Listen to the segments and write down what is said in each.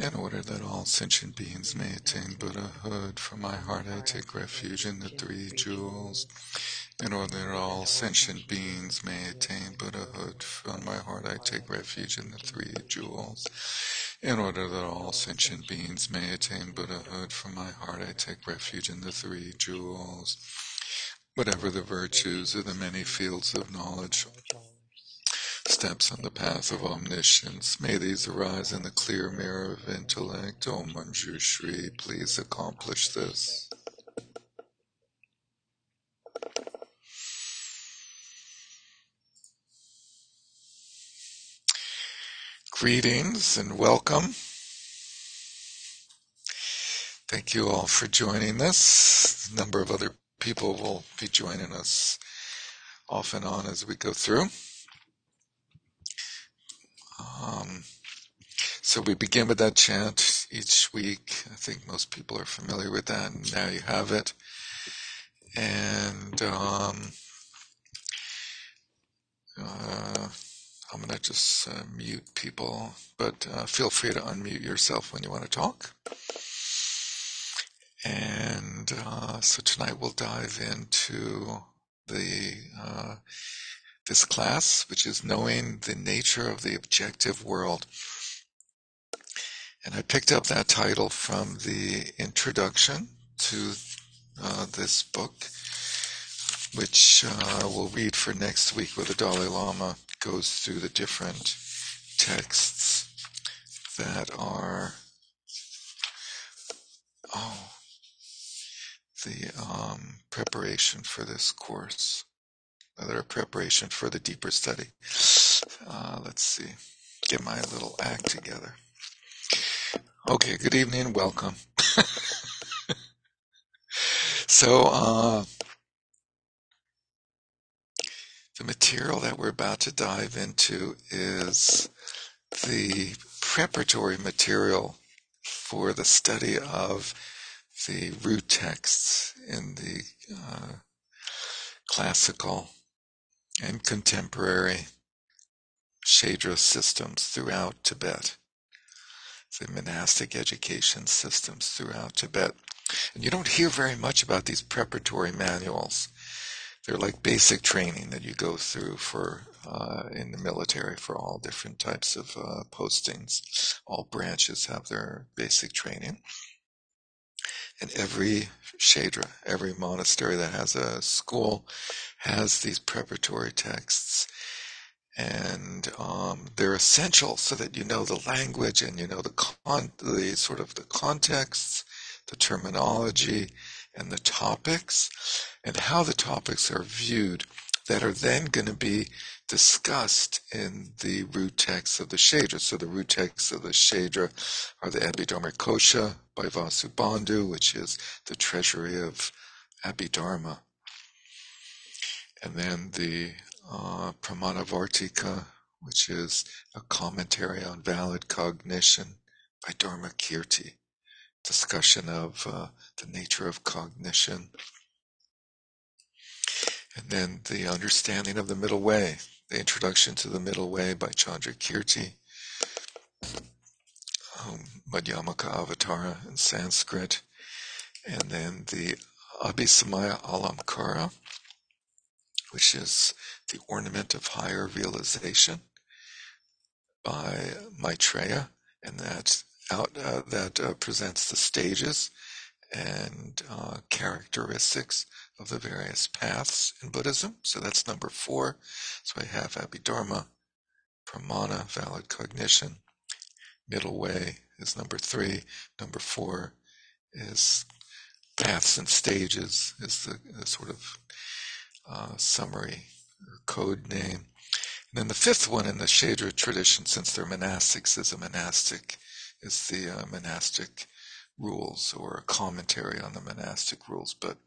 In order that all sentient beings may attain Buddhahood, from my heart I take refuge in the three jewels. In order that all sentient beings may attain Buddhahood, from my heart I take refuge in the three jewels. In order that all sentient beings may attain Buddhahood, from my heart I take refuge in the three jewels. Whatever the virtues of the many fields of knowledge, steps on the path of omniscience. May these arise in the clear mirror of intellect. Om Manjushri, please accomplish this. Greetings and welcome. Thank you all for joining us. A number of other people will be joining us off and on as we go through. Um, so we begin with that chant each week. I think most people are familiar with that, and now you have it. And um, uh, I'm going to just uh, mute people, but uh, feel free to unmute yourself when you want to talk. And uh, so tonight we'll dive into the uh, this class, which is knowing the nature of the objective world. And I picked up that title from the introduction to uh, this book, which uh, we'll read for next week, where the Dalai Lama goes through the different texts that are oh the um, preparation for this course another preparation for the deeper study. Uh, let's see, get my little act together. Okay, good evening, welcome. so, uh, the material that we're about to dive into is the preparatory material for the study of the root texts in the uh, classical and contemporary Shedra systems throughout Tibet, the monastic education systems throughout Tibet. And you don't hear very much about these preparatory manuals. They're like basic training that you go through for uh, in the military for all different types of uh, postings. All branches have their basic training. And every Shedra, every monastery that has a school has these preparatory texts. And um, they're essential so that you know the language and you know the con- the sort of the contexts, the terminology, and the topics, and how the topics are viewed that are then going to be discussed in the root texts of the Shedra. So the root texts of the Shedra are the Abhidharma Kosha by Vasubandhu, which is the treasury of Abhidharma. And then the uh, Pramanavartika, which is a commentary on valid cognition by Dharma Kirti, discussion of uh, the nature of cognition. And then the understanding of the middle way, the introduction to the middle way by Chandra Kirti, um, Madhyamaka Avatara in Sanskrit, and then the Abhisamaya Alamkara, which is the ornament of higher realization by Maitreya, and that out uh, that uh, presents the stages and uh, characteristics of the various paths in Buddhism. So that's number four. So I have Abhidharma, Pramana, valid cognition. Middle way is number three. Number four is paths and stages is the, the sort of uh, summary or code name. And then the fifth one in the Shedra tradition, since they're monastics, is a monastic, is the uh, monastic rules or a commentary on the monastic rules. But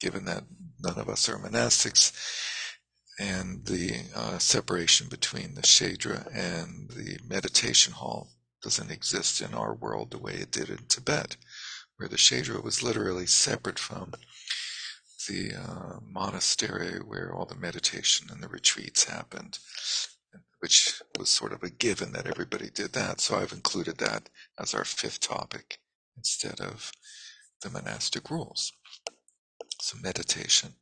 given that none of us are monastics, and the uh, separation between the Shedra and the meditation hall doesn't exist in our world the way it did in Tibet, where the Shedra was literally separate from the uh, monastery where all the meditation and the retreats happened. which was sort of a given that everybody did that. So I've included that as our fifth topic instead of the monastic rules. So meditation.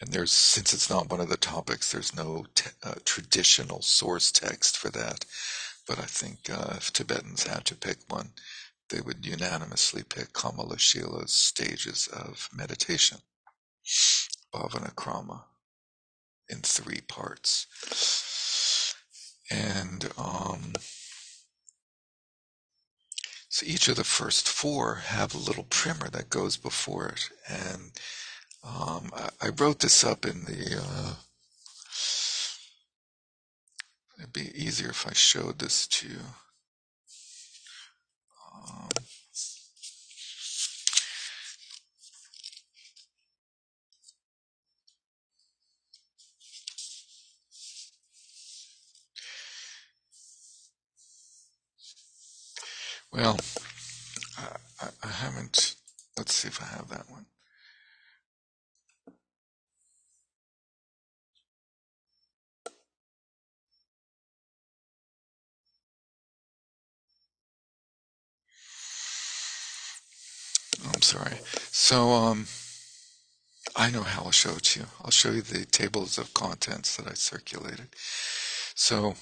And there's, since it's not one of the topics, there's no uh, traditional source text for that. But I think uh, if Tibetans had to pick one, they would unanimously pick Kamalashila's stages of meditation, Bhavana Krama, in three parts. And um, so each of the first four have a little primer that goes before it. And um, I, I, wrote this up in the. Uh, it'd be easier if I showed this to you. Um, well, I, I haven't. Let's see if I have that one. Sorry. So, um, I know how I'll show it to you. I'll show you the tables of contents that I circulated. So,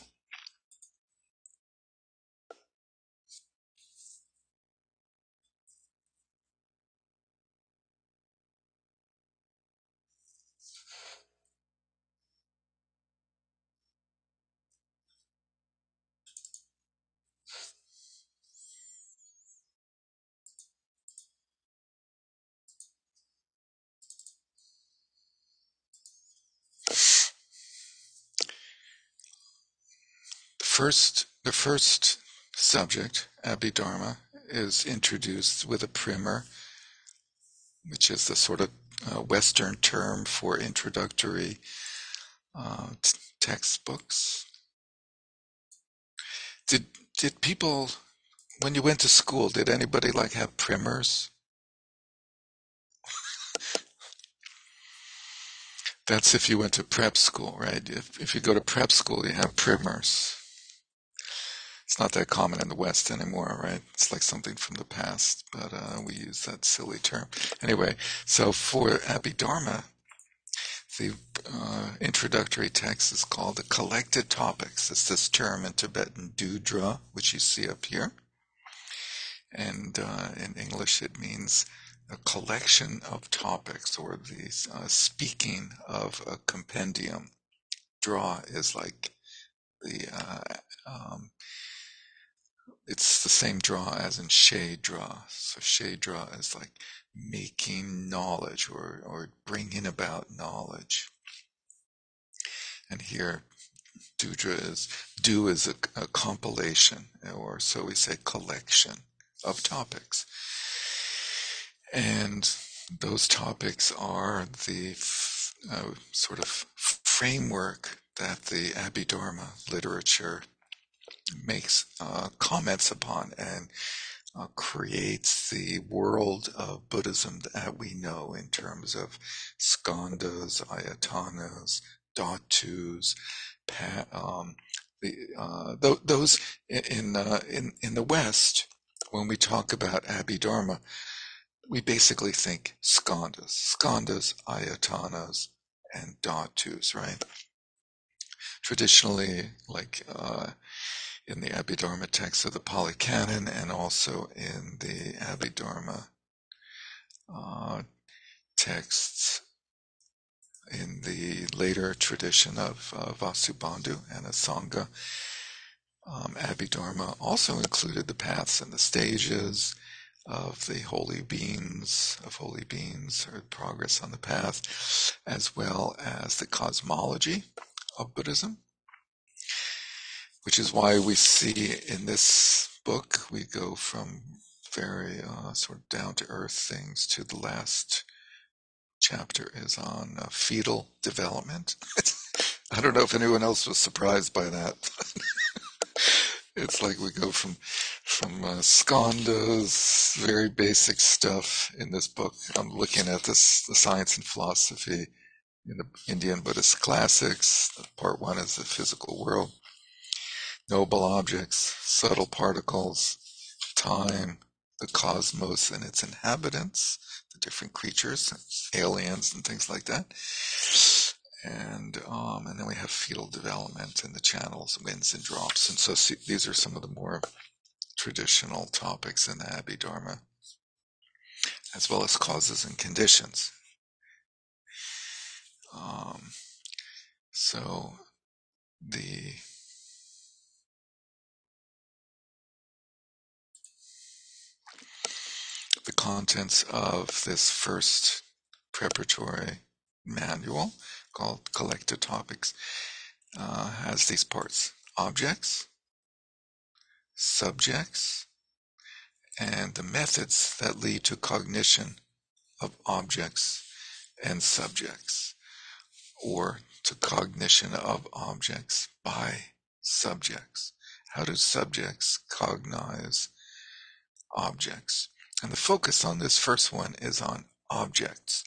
first, the first subject, Abhidharma, is introduced with a primer, which is the sort of uh, Western term for introductory uh, t- textbooks. Did did people, when you went to school, did anybody like have primers? That's if you went to prep school, right? If if you go to prep school, you have primers. It's not that common in the West anymore, right? It's like something from the past, but uh, we use that silly term. Anyway, so for Abhidharma, the uh, introductory text is called the Collected Topics. It's this term in Tibetan, Dudra, which you see up here. And uh, in English, it means a collection of topics or the uh, speaking of a compendium. Draw is like the uh, um, it's the same draw as in shade draw. So shade draw is like making knowledge or, or bringing about knowledge. And here, Dudra is, do is a, a compilation, or so we say collection of topics. And those topics are the uh, sort of framework that the Abhidharma literature makes uh, comments upon and uh, creates the world of Buddhism that we know in terms of skandhas, ayatanas, dhatus, pa- um, the, uh, th- those in uh, in in the West, when we talk about Abhidharma, we basically think skandhas, skandhas, ayatanas, and dhatus, right? Traditionally, like uh, in the Abhidharma text of the Pali Canon and also in the Abhidharma uh, texts in the later tradition of uh, Vasubandhu and Asanga. Um, Abhidharma also included the paths and the stages of the holy beings, of holy beings, or progress on the path, as well as the cosmology of Buddhism which is why we see in this book we go from very uh, sort of down to earth things to the last chapter is on uh, fetal development. I don't know if anyone else was surprised by that. it's like we go from from uh, skandhas, very basic stuff in this book. I'm looking at this, the science and philosophy in the Indian Buddhist classics. Part one is the physical world noble objects, subtle particles, time, the cosmos and its inhabitants, the different creatures, aliens and things like that. And um, and then we have fetal development and the channels, winds and drops. And so see, these are some of the more traditional topics in the Abhidharma, as well as causes and conditions. Um, so the the contents of this first preparatory manual called Collected Topics uh, has these parts objects, subjects, and the methods that lead to cognition of objects and subjects, or to cognition of objects by subjects. How do subjects cognize objects? And the focus on this first one is on objects.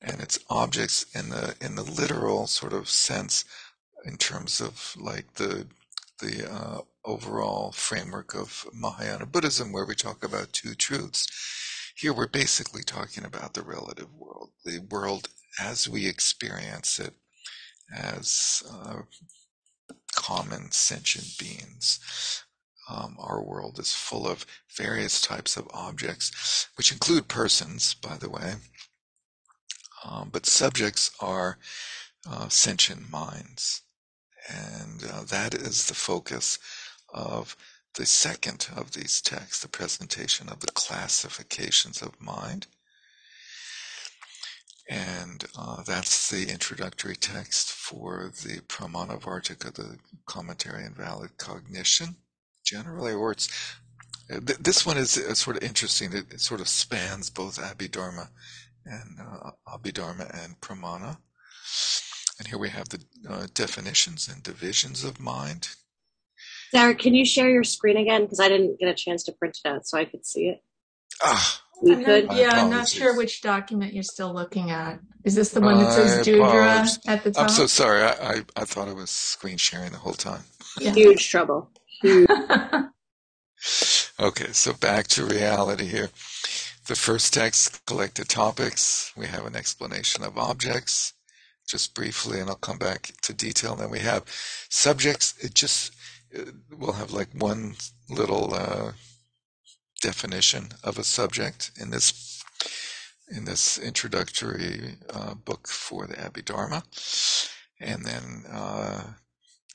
And it's objects in the in the literal sort of sense in terms of like the the uh, overall framework of Mahayana Buddhism, where we talk about two truths. Here we're basically talking about the relative world, the world as we experience it as uh, common sentient beings. Um, our world is full of various types of objects, which include persons, by the way. Um, but subjects are uh, sentient minds. And uh, that is the focus of the second of these texts, the presentation of the classifications of mind. And uh, that's the introductory text for the Pramanavartika, the commentary on valid cognition generally, or it's this one is uh, sort of interesting. It, it, sort of spans both Abhidharma and uh, Abhidharma and Pramana. And here we have the uh, definitions and divisions of mind. Sarah, can you share your screen again? Because I didn't get a chance to print it out so I could see it. Ah, we could. Not, yeah, I'm not sure which document you're still looking at. Is this the one that says Dudra at the top? I'm so sorry. I, I, I thought I was screen sharing the whole time. Yeah. Huge trouble. Okay, so back to reality here. The first text collected topics. We have an explanation of objects, just briefly, and I'll come back to detail. And then we have subjects. It just we'll have like one little uh, definition of a subject in this in this introductory uh, book for the Abhidharma, and then uh,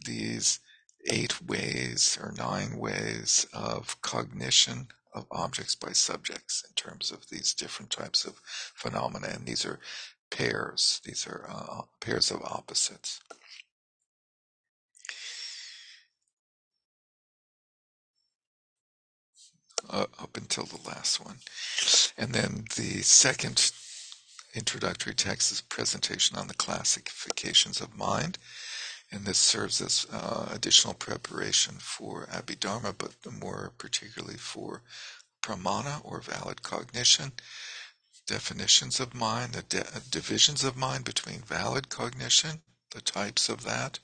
these eight ways or nine ways of cognition of objects by subjects in terms of these different types of phenomena. And these are pairs, these are uh, pairs of opposites. Uh, up until the last one. And then the second introductory text is presentation on the classifications of mind and this serves as uh, additional preparation for Abhidharma, but more particularly for pramana or valid cognition, definitions of mind, the de- divisions of mind between valid cognition, the types of that,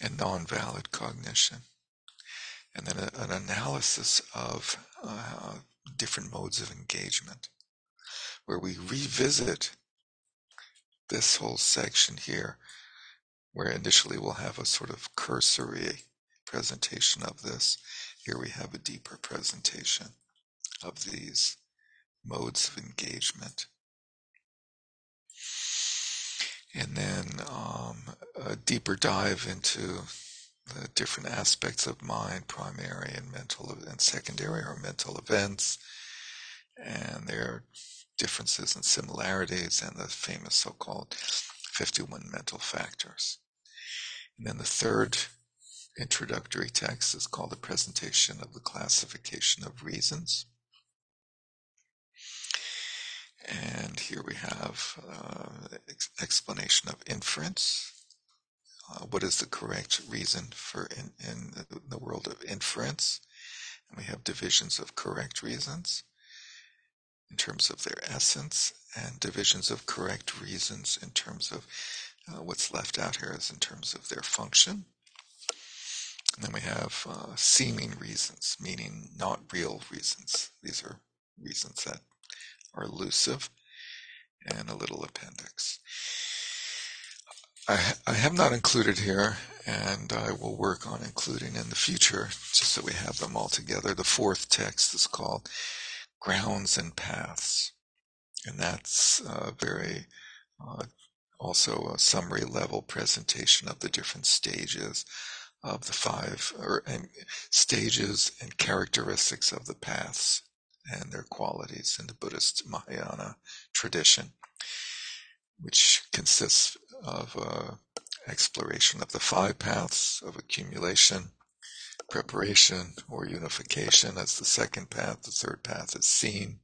and non-valid cognition, and then a, an analysis of uh, different modes of engagement, where we revisit this whole section here where initially we'll have a sort of cursory presentation of this. Here we have a deeper presentation of these modes of engagement. And then um, a deeper dive into the different aspects of mind, primary and mental and secondary or mental events, and their differences and similarities, and the famous so-called 51 mental factors. And then the third introductory text is called the presentation of the classification of reasons. And here we have uh, ex- explanation of inference. Uh, what is the correct reason for in, in the world of inference? And we have divisions of correct reasons in terms of their essence, and divisions of correct reasons in terms of uh, what's left out here is in terms of their function. And then we have uh, seeming reasons, meaning not real reasons. These are reasons that are elusive, and a little appendix. I, I have not included here, and I will work on including in the future, just so we have them all together. The fourth text is called Grounds and Paths, and that's uh, very uh, also a summary level presentation of the different stages of the five or and stages and characteristics of the paths and their qualities in the Buddhist Mahayana tradition, which consists of uh, exploration of the five paths of accumulation, preparation or unification as the second path. The third path is seen.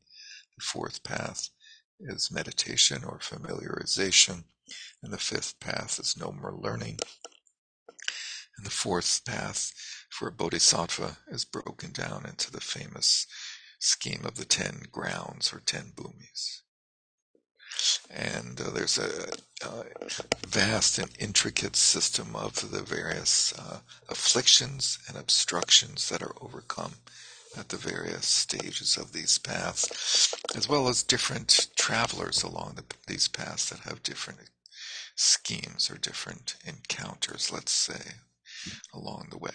The fourth path is meditation or familiarization. And the fifth path is no more learning. And the fourth path for a bodhisattva is broken down into the famous scheme of the ten grounds or ten bhumis. And uh, there's a, a, vast and intricate system of the various uh, afflictions and obstructions that are overcome at the various stages of these paths, as well as different travelers along the, these paths that have different schemes or different encounters, let's say, along the way.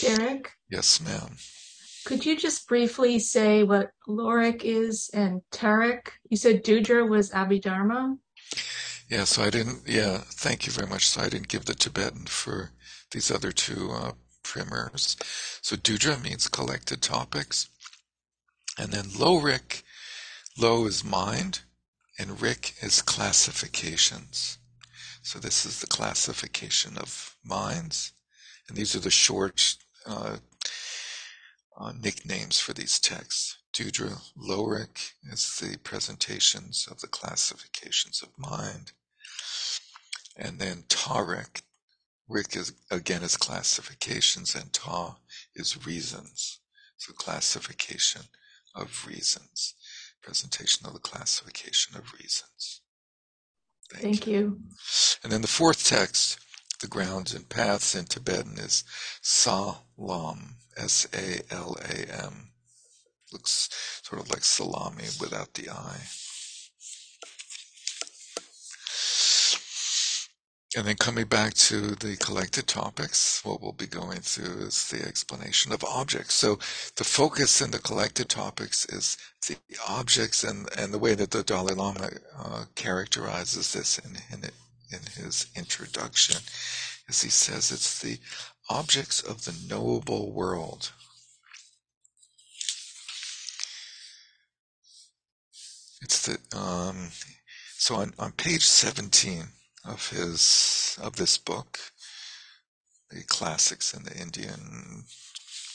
Derek? Yes, ma'am. Could you just briefly say what Lorik is and Tarik? You said Dudra was Abhidharma? Yeah, so I didn't, yeah, thank you very much. So I didn't give the Tibetan for these other two uh, primers. So Dudra means collected topics. And then Lorik, Lo is mind, and Rik is classifications. So this is the classification of minds. And these are the short uh, uh, nicknames for these texts. Dudra Lorik is the presentations of the classifications of mind. And then Tarik, Rik is again is classifications, and Ta is reasons. So classification of reasons. Presentation of the classification of reasons. Thank, Thank you. you. And then the fourth text, the grounds and paths in Tibetan is Salam, S A L A M. Looks sort of like salami without the I. And then coming back to the collected topics, what we'll be going through is the explanation of objects. So the focus in the collected topics is the objects and, and the way that the Dalai Lama uh, characterizes this in, in, in his introduction, as he says, it's the objects of the knowable world. It's the, um, so on, on page 17, of his of this book, the classics in the Indian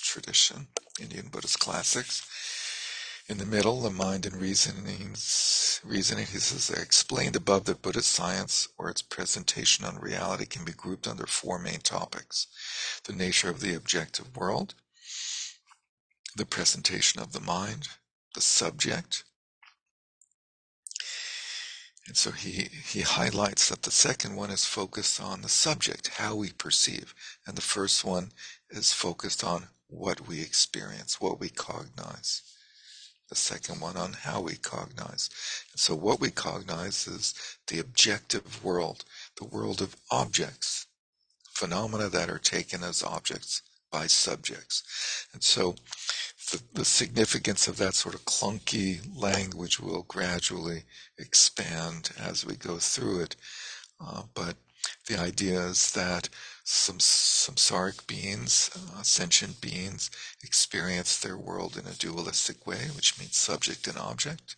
tradition, Indian Buddhist classics. In the middle, the mind and reasonings, reasoning, he says, explained above that Buddhist science or its presentation on reality can be grouped under four main topics. The nature of the objective world, the presentation of the mind, the subject, and so he, he highlights that the second one is focused on the subject, how we perceive. And the first one is focused on what we experience, what we cognize. The second one on how we cognize. And so what we cognize is the objective world, the world of objects, phenomena that are taken as objects by subjects. And so the, the significance of that sort of clunky language will gradually expand as we go through it. Uh, but the idea is that some samsaric beings, uh, sentient beings, experience their world in a dualistic way, which means subject and object.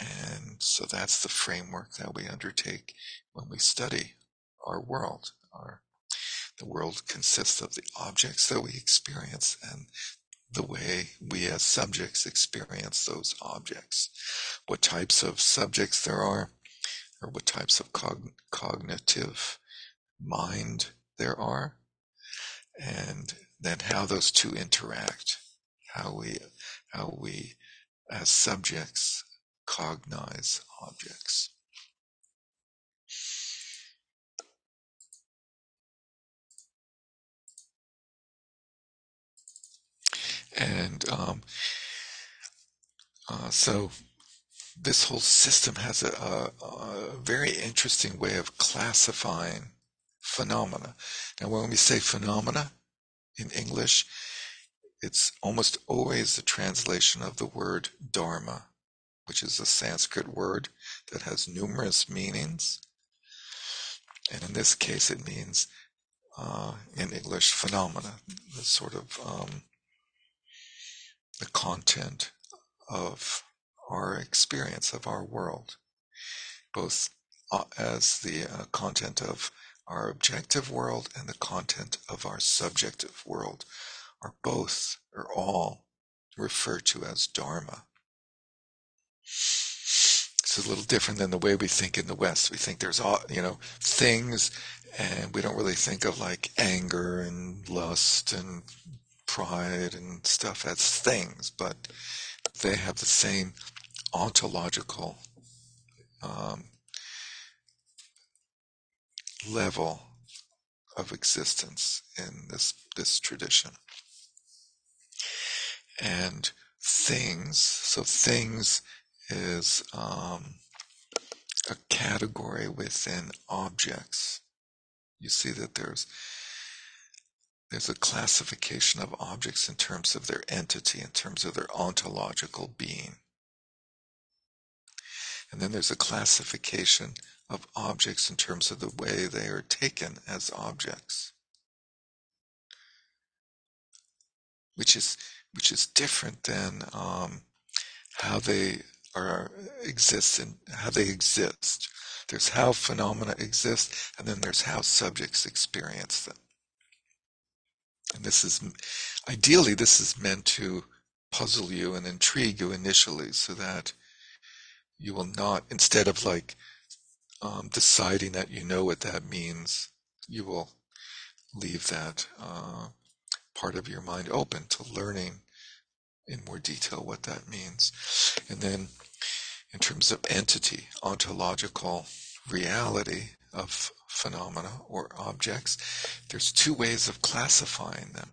And so that's the framework that we undertake when we study our world. Our, the world consists of the objects that we experience and the way we as subjects experience those objects, what types of subjects there are, or what types of cog- cognitive mind there are, and then how those two interact, how we, how we as subjects cognize objects. And um, uh, so this whole system has a, a, a, very interesting way of classifying phenomena. Now, when we say phenomena in English, it's almost always the translation of the word dharma, which is a Sanskrit word that has numerous meanings. And in this case, it means, uh, in English, phenomena, the sort of um, the content of our experience of our world, both uh, as the uh, content of our objective world and the content of our subjective world are both or all referred to as dharma. It's a little different than the way we think in the West. We think there's all, you know, things and we don't really think of like anger and lust and pride and stuff as things, but they have the same ontological um, level of existence in this this tradition. And things, so things is um, a category within objects. You see that there's there's a classification of objects in terms of their entity, in terms of their ontological being. And then there's a classification of objects in terms of the way they are taken as objects. Which is which is different than um, how they are exist and how they exist. There's how phenomena exist, and then there's how subjects experience them. And this is ideally this is meant to puzzle you and intrigue you initially, so that you will not, instead of like um, deciding that you know what that means, you will leave that uh, part of your mind open to learning in more detail what that means. And then, in terms of entity, ontological reality of phenomena or objects, there's two ways of classifying them.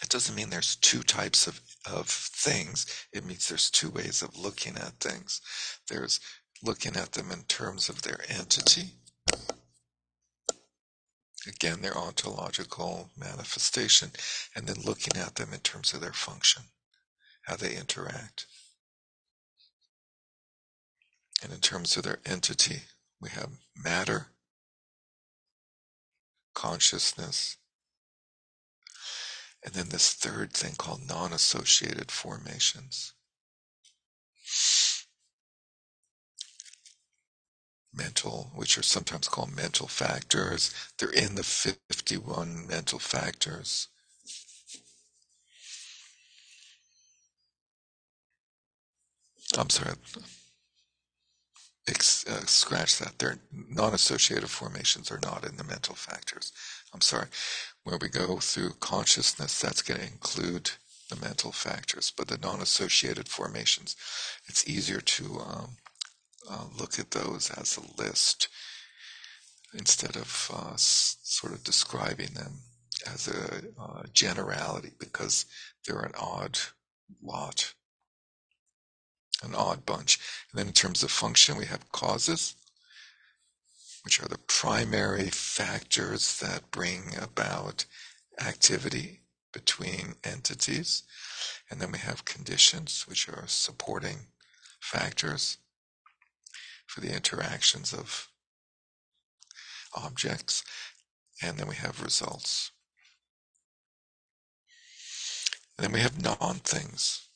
That doesn't mean there's two types of, of things. It means there's two ways of looking at things. There's looking at them in terms of their entity. Again, their ontological manifestation, and then looking at them in terms of their function, how they interact. And in terms of their entity, we have matter, consciousness, and then this third thing called non associated formations. Mental, which are sometimes called mental factors, they're in the 51 mental factors. I'm sorry, ex- uh, scratch that. They're non-associative formations are not in the mental factors. I'm sorry. When we go through consciousness, that's going to include the mental factors, but the non-associated formations, it's easier to um, uh, look at those as a list instead of uh, s- sort of describing them as a uh, generality because they're an odd lot an odd bunch. And then in terms of function, we have causes, which are the primary factors that bring about activity between entities. And then we have conditions, which are supporting factors for the interactions of objects. And then we have results. And then we have non things.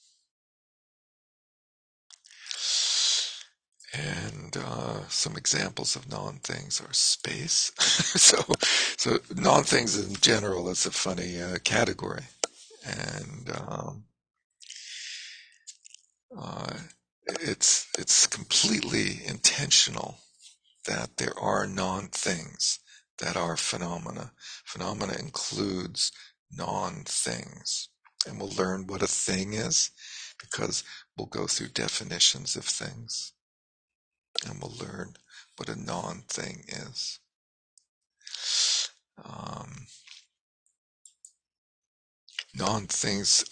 And uh, some examples of non-things are space. so, so non-things in general is a funny uh, category, and um, uh, it's it's completely intentional that there are non-things that are phenomena. Phenomena includes non-things, and we'll learn what a thing is because we'll go through definitions of things and we'll learn what a non thing is. Um, non things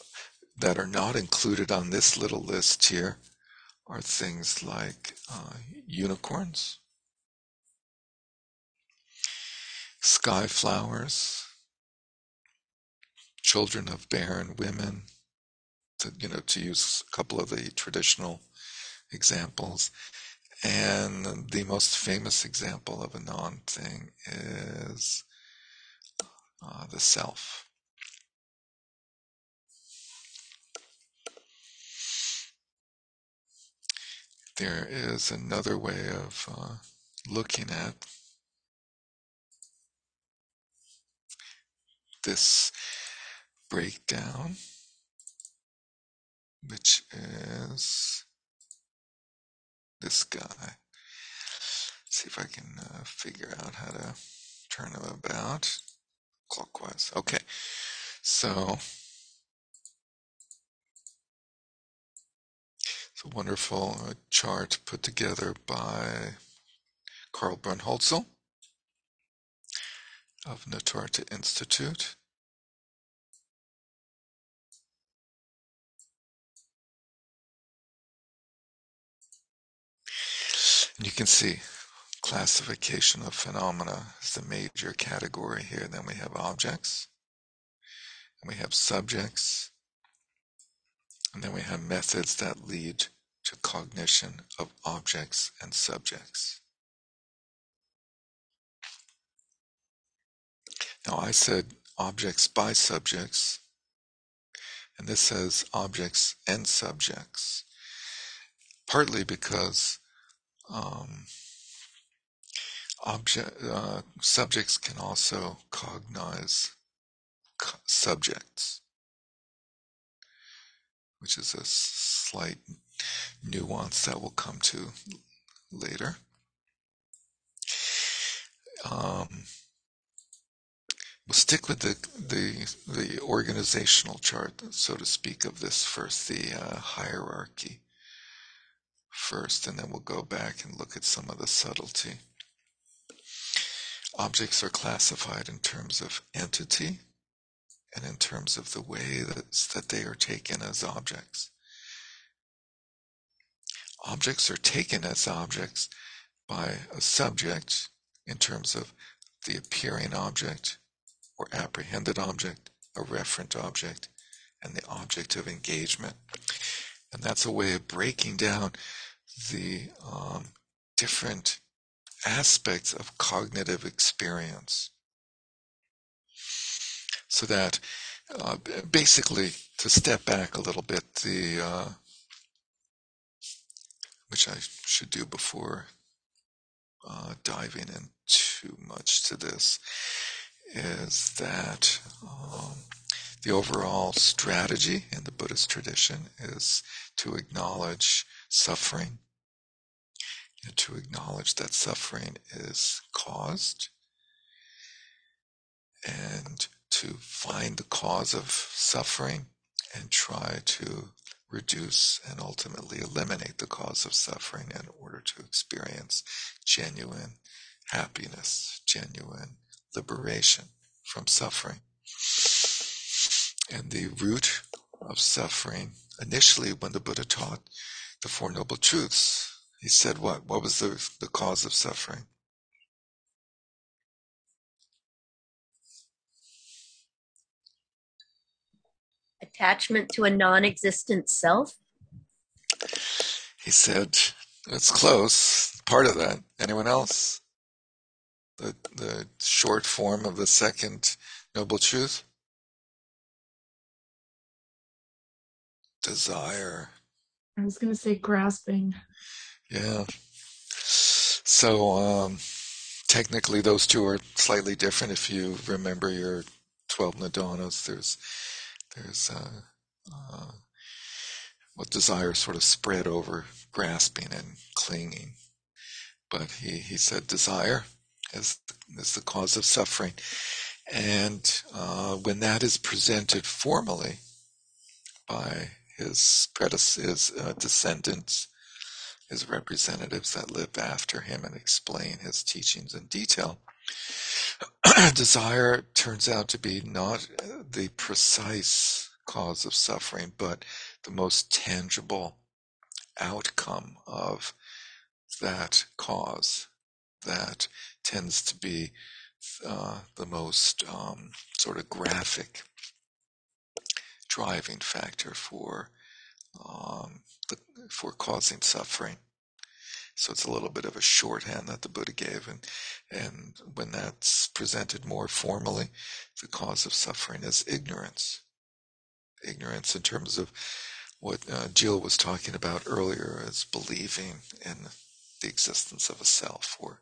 that are not included on this little list here are things like uh, unicorns, sky flowers, children of barren women, to, you know, to use a couple of the traditional examples. And the most famous example of a non thing is uh, the self. There is another way of uh, looking at this breakdown, which is this guy. see if I can uh, figure out how to turn him about clockwise. Okay, so it's a wonderful uh, chart put together by Karl Brunnhölzl of Nitartha Institute. And you can see classification of phenomena is the major category here. Then we have objects, and we have subjects, and then we have methods that lead to cognition of objects and subjects. Now I said objects by subjects, and this says objects and subjects, partly because um, object uh, subjects can also cognize co- subjects, which is a slight nuance that we'll come to later. Um, we'll stick with the, the the organizational chart, so to speak, of this first, the uh, hierarchy first, and then we'll go back and look at some of the subtlety. Objects are classified in terms of entity and in terms of the way that, they are taken as objects. Objects are taken as objects by a subject in terms of the appearing object or apprehended object, a referent object, and the object of engagement. And that's a way of breaking down the um, different aspects of cognitive experience. So that uh, basically, to step back a little bit, the uh, which I should do before uh, diving in too much to this, is that um, the overall strategy in the Buddhist tradition is to acknowledge suffering to acknowledge that suffering is caused and to find the cause of suffering and try to reduce and ultimately eliminate the cause of suffering in order to experience genuine happiness, genuine liberation from suffering. And the root of suffering, initially when the Buddha taught the Four Noble Truths, he said what? What was the, the cause of suffering? Attachment to a non existent self? He said, it's close. Part of that. Anyone else? The, the short form of the second noble truth? Desire. I was going to say grasping. Yeah. So um, technically, those two are slightly different. If you remember your twelve nidanas, there's there's uh, uh, what desire sort of spread over grasping and clinging. But he, he said desire is is the cause of suffering, and uh, when that is presented formally by his predecessors, uh, descendants, his representatives that live after him and explain his teachings in detail, desire turns out to be not the precise cause of suffering, but the most tangible outcome of that cause that tends to be uh, the most um, sort of graphic driving factor for um, the, for causing suffering. So it's a little bit of a shorthand that the Buddha gave, and and when that's presented more formally, the cause of suffering is ignorance. Ignorance in terms of what uh, Jill was talking about earlier as believing in the existence of a self, or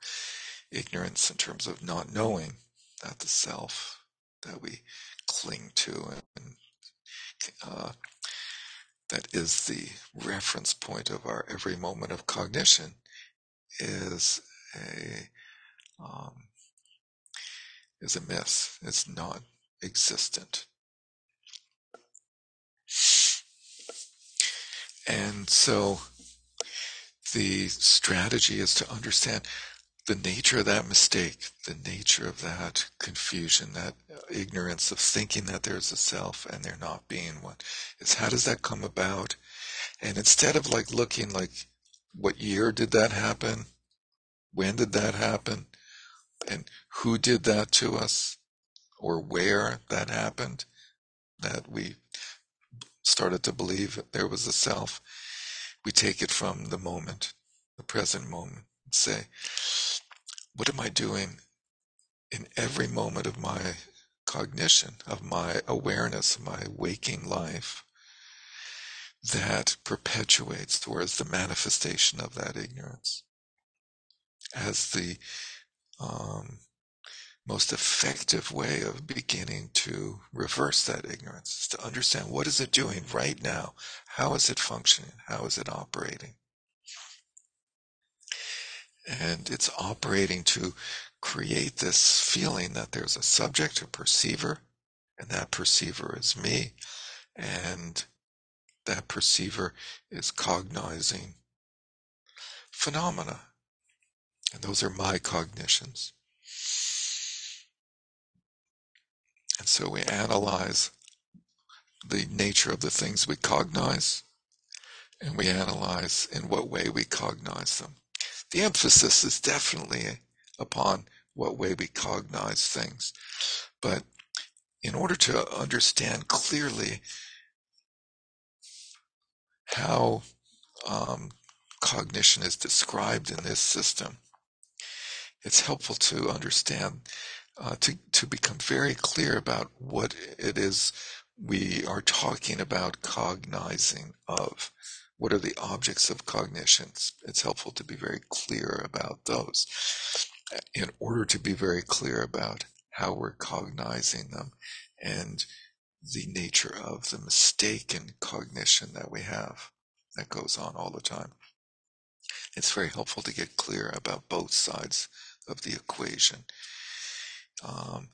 ignorance in terms of not knowing that the self that we cling to and uh, that is the reference point of our every moment of cognition is a um, is a myth. It's not existent. And so the strategy is to understand the nature of that mistake, the nature of that confusion, that ignorance of thinking that there's a self and there not being one, is how does that come about? And instead of like looking like, what year did that happen? When did that happen? And who did that to us? Or where that happened? That we started to believe that there was a self. We take it from the moment, the present moment, and say, what am I doing in every moment of my cognition, of my awareness, of my waking life that perpetuates towards the manifestation of that ignorance as the um, most effective way of beginning to reverse that ignorance is to understand what is it doing right now? How is it functioning? How is it operating and it's operating to create this feeling that there's a subject, a perceiver, and that perceiver is me, and that perceiver is cognizing phenomena. And those are my cognitions. And so we analyze the nature of the things we cognize, and we analyze in what way we cognize them. The emphasis is definitely upon what way we cognize things. But in order to understand clearly how um, cognition is described in this system, it's helpful to understand, uh, to, to become very clear about what it is we are talking about cognizing of what are the objects of cognition? It's helpful to be very clear about those in order to be very clear about how we're cognizing them and the nature of the mistaken cognition that we have that goes on all the time. It's very helpful to get clear about both sides of the equation. Um,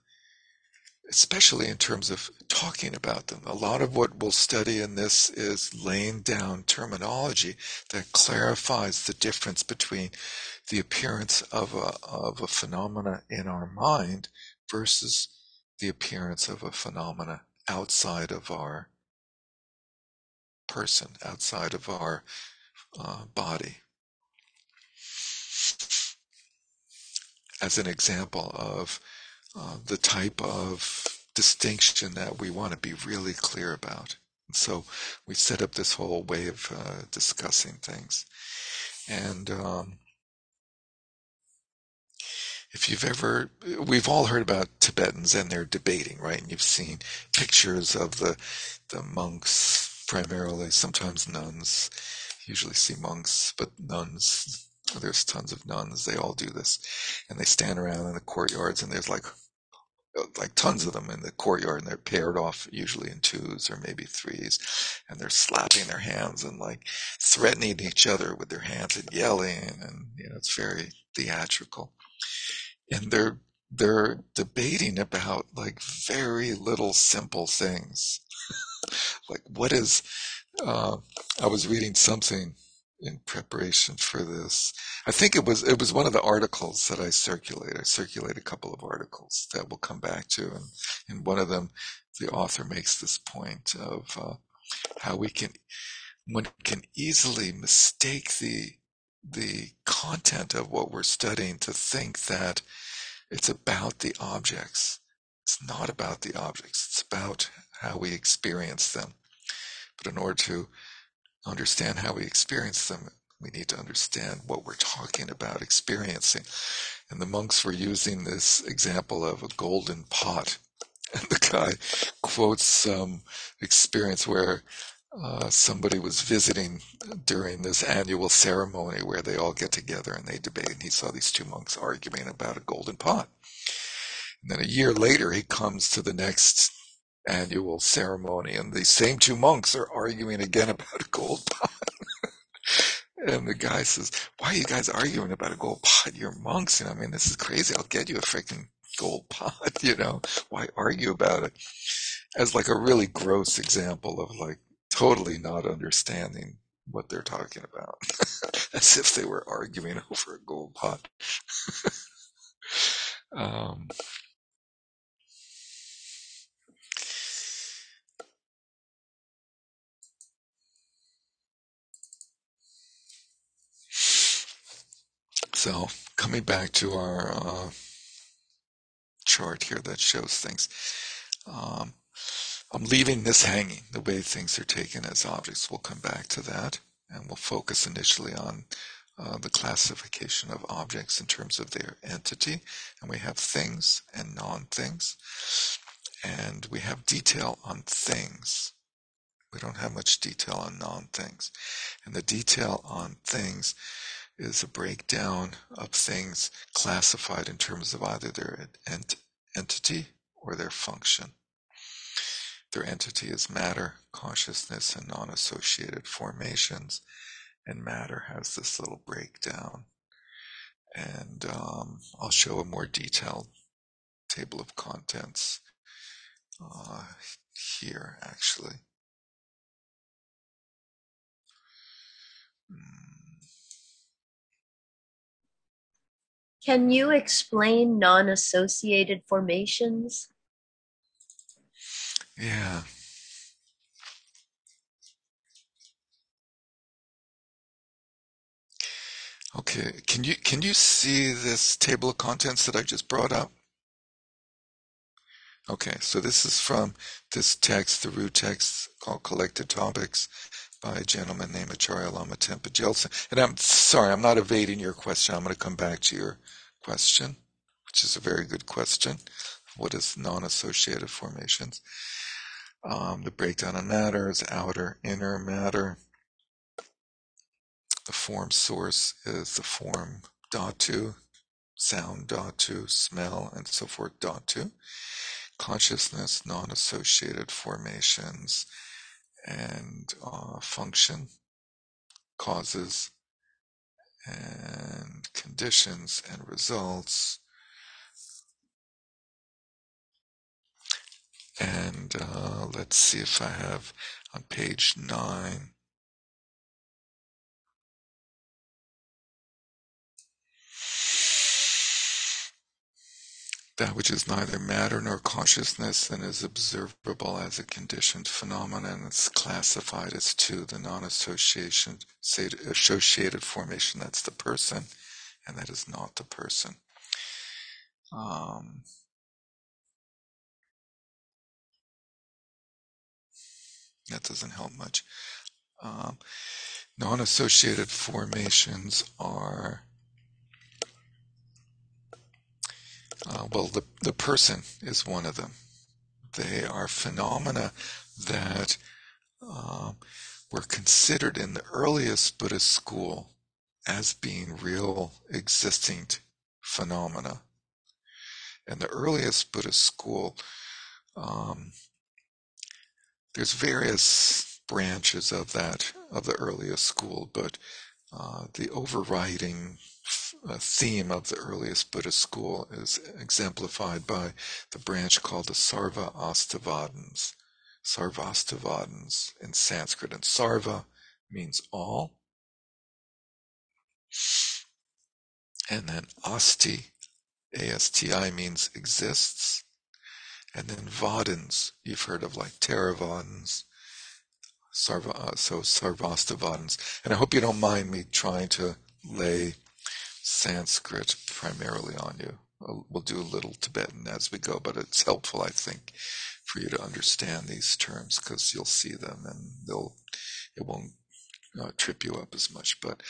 especially in terms of talking about them. A lot of what we'll study in this is laying down terminology that clarifies the difference between the appearance of a, of a phenomena in our mind versus the appearance of a phenomena outside of our person, outside of our uh, body. As an example of uh, the type of distinction that we want to be really clear about. And so we set up this whole way of uh, discussing things. And um, if you've ever, we've all heard about Tibetans and they're debating, right? And you've seen pictures of the the monks, primarily, sometimes nuns. usually see monks, but nuns. There's tons of nuns. They all do this, and they stand around in the courtyards, and there's like like tons of them in the courtyard and they're paired off usually in twos or maybe threes and they're slapping their hands and like threatening each other with their hands and yelling and you know it's very theatrical. And they're they're debating about like very little simple things. Like what is uh, i was reading something in preparation for this. I think it was it was one of the articles that I circulate. I circulate a couple of articles that we'll come back to, and in one of them, the author makes this point of uh, how we can one can easily mistake the the content of what we're studying to think that it's about the objects. It's not about the objects. It's about how we experience them. But in order to understand how we experience them, we need to understand what we're talking about experiencing. And the monks were using this example of a golden pot. And the guy quotes some experience where uh, somebody was visiting during this annual ceremony where they all get together and they debate. And he saw these two monks arguing about a golden pot. And then a year later, he comes to the next annual ceremony, and the same two monks are arguing again about a gold pot. and the guy says, "Why are you guys arguing about a gold pot? You're monks, and I mean, this is crazy. I'll get you a freaking gold pot. You know, why argue about it?" As like a really gross example of like totally not understanding what they're talking about, as if they were arguing over a gold pot. um, So coming back to our uh, chart here that shows things, um, I'm leaving this hanging, the way things are taken as objects. We'll come back to that, and we'll focus initially on uh, the classification of objects in terms of their entity. And we have things and non-things, and we have detail on things. We don't have much detail on non-things. And the detail on things is a breakdown of things classified in terms of either their ent- entity or their function. Their entity is matter, consciousness, and non associated formations. And matter has this little breakdown. And um, I'll show a more detailed table of contents uh, here, actually. Mm. Can you explain non associated formations? Yeah. Okay, can you can you see this table of contents that I just brought up? Okay, so this is from this text, the root text called Collected Topics by a gentleman named Acharya Lama Tenpa Gyaltsen. And I'm sorry, I'm not evading your question. I'm going to come back to your question, which is a very good question. What is non-associated formations? Um, the breakdown of matter is outer, inner matter. The form source is the form dhatu, sound dhatu, smell, and so forth dhatu. Consciousness, non-associated formations, and uh, function, causes, and conditions and results. And uh, let's see if I have on page nine. That which is neither matter nor consciousness and is observable as a conditioned phenomenon. Is classified as two the non-association associated formation that's the person and that is not the person. Um, that doesn't help much. Um, non-associated formations are Uh, well, the, the person is one of them. They are phenomena that uh, were considered in the earliest Buddhist school as being real existing phenomena. And the earliest Buddhist school, um, there's various branches of that, of the earliest school, but uh, the overriding theme of the earliest Buddhist school is exemplified by the branch called the Sarva Astivadins. Sarvastivadins in Sanskrit. And Sarva means all, And then asti, A-S-T-I means exists. And then vadans, you've heard of like Theravadins, Sarva, uh, so Sarvastivadins. And I hope you don't mind me trying to lay Sanskrit primarily on you. We'll do a little Tibetan as we go, but it's helpful, I think, for you to understand these terms because you'll see them and they'll it won't uh, trip you up as much. But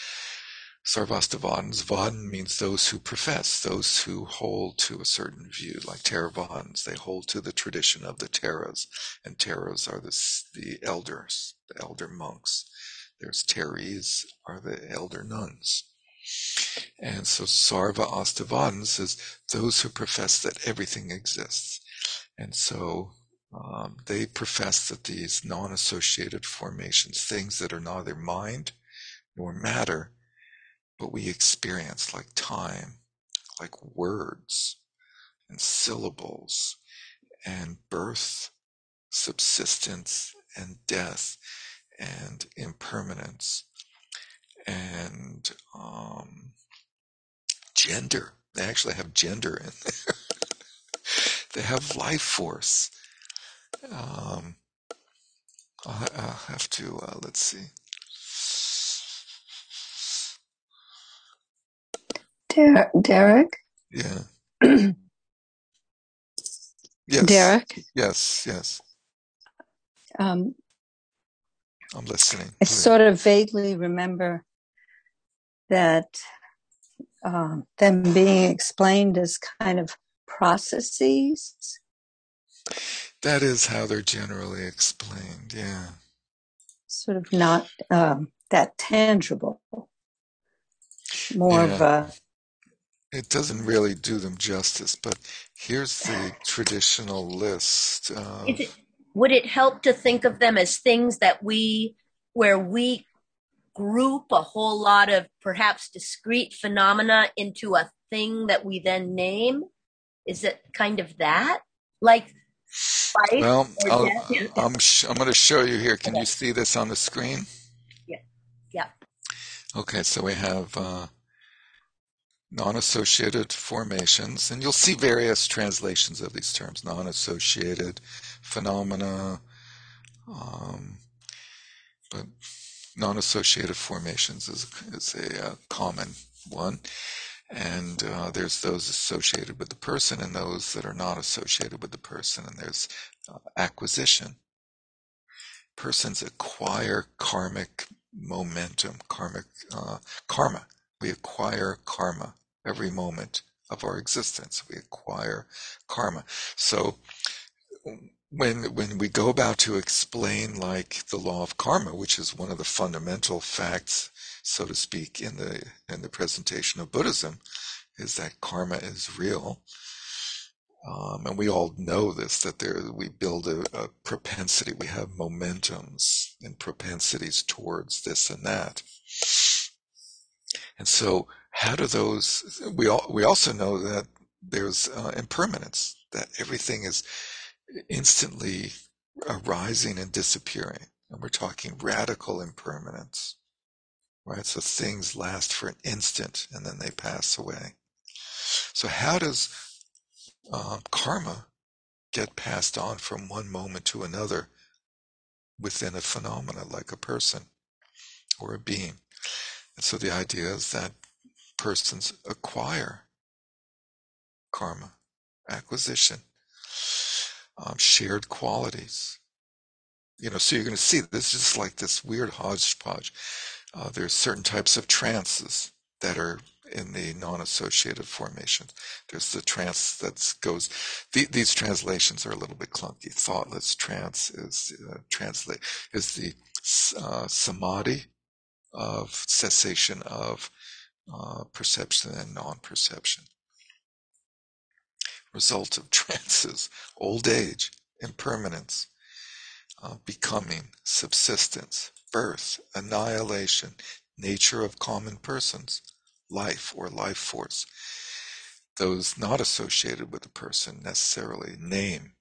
Sarvastivadins, Vadan means those who profess, those who hold to a certain view, like Theravadins. They hold to the tradition of the Theras, and Theras are the, the elders, the elder monks. There's Theris, are the elder nuns. And so Sarva Astivadins says those who profess that everything exists. And so um, they profess that these non-associated formations, things that are neither mind nor matter, but we experience like time, like words and syllables and birth, subsistence and death and impermanence and um, gender. They actually have gender in there. they have life force. Um, I'll, I'll have to, uh, let's see. Derek? Yeah. yes. Derek? Yes, yes. Um, I'm listening. I sort of vaguely remember that um, them being explained as kind of processes. That is how they're generally explained, yeah. Sort of not um, that tangible. More yeah. of a it doesn't really do them justice, but here's the traditional list. Of... Would it help to think of them as things that we, where we group a whole lot of perhaps discrete phenomena into a thing that we then name? Is it kind of that? Like life well, i am sh- I'm going to show you here. Can okay. you see this on the screen? Yeah. Yeah. Okay, so we have uh, non-associated formations, and you'll see various translations of these terms: non-associated phenomena, um, but non-associated formations is, is a uh, common one. And uh, there's those associated with the person and those that are not associated with the person. And there's uh, acquisition. Persons acquire karmic momentum, karmic uh, karma. We acquire karma every moment of our existence. We acquire karma. So when when we go about to explain like the law of karma, which is one of the fundamental facts, so to speak, in the in the presentation of Buddhism, is that karma is real. Um, and we all know this that there we build a, a propensity, we have momentums and propensities towards this and that. And so, how do those? We all we also know that there's uh, impermanence, that everything is instantly arising and disappearing. And we're talking radical impermanence, right? So things last for an instant and then they pass away. So how does um, karma get passed on from one moment to another within a phenomena like a person or a being? And so the idea is that persons acquire karma, acquisition, um, shared qualities. You know, so you're going to see this is just like this weird hodgepodge. Uh, there's certain types of trances that are in the non-associated formations. There's the trance that goes. The, these translations are a little bit clunky. Thoughtless trance is uh, translate is the uh, samadhi of cessation of uh, perception and non-perception result of trances, old age, impermanence, uh, becoming, subsistence, birth, annihilation, nature of common persons, life or life force. Those not associated with a person necessarily, name,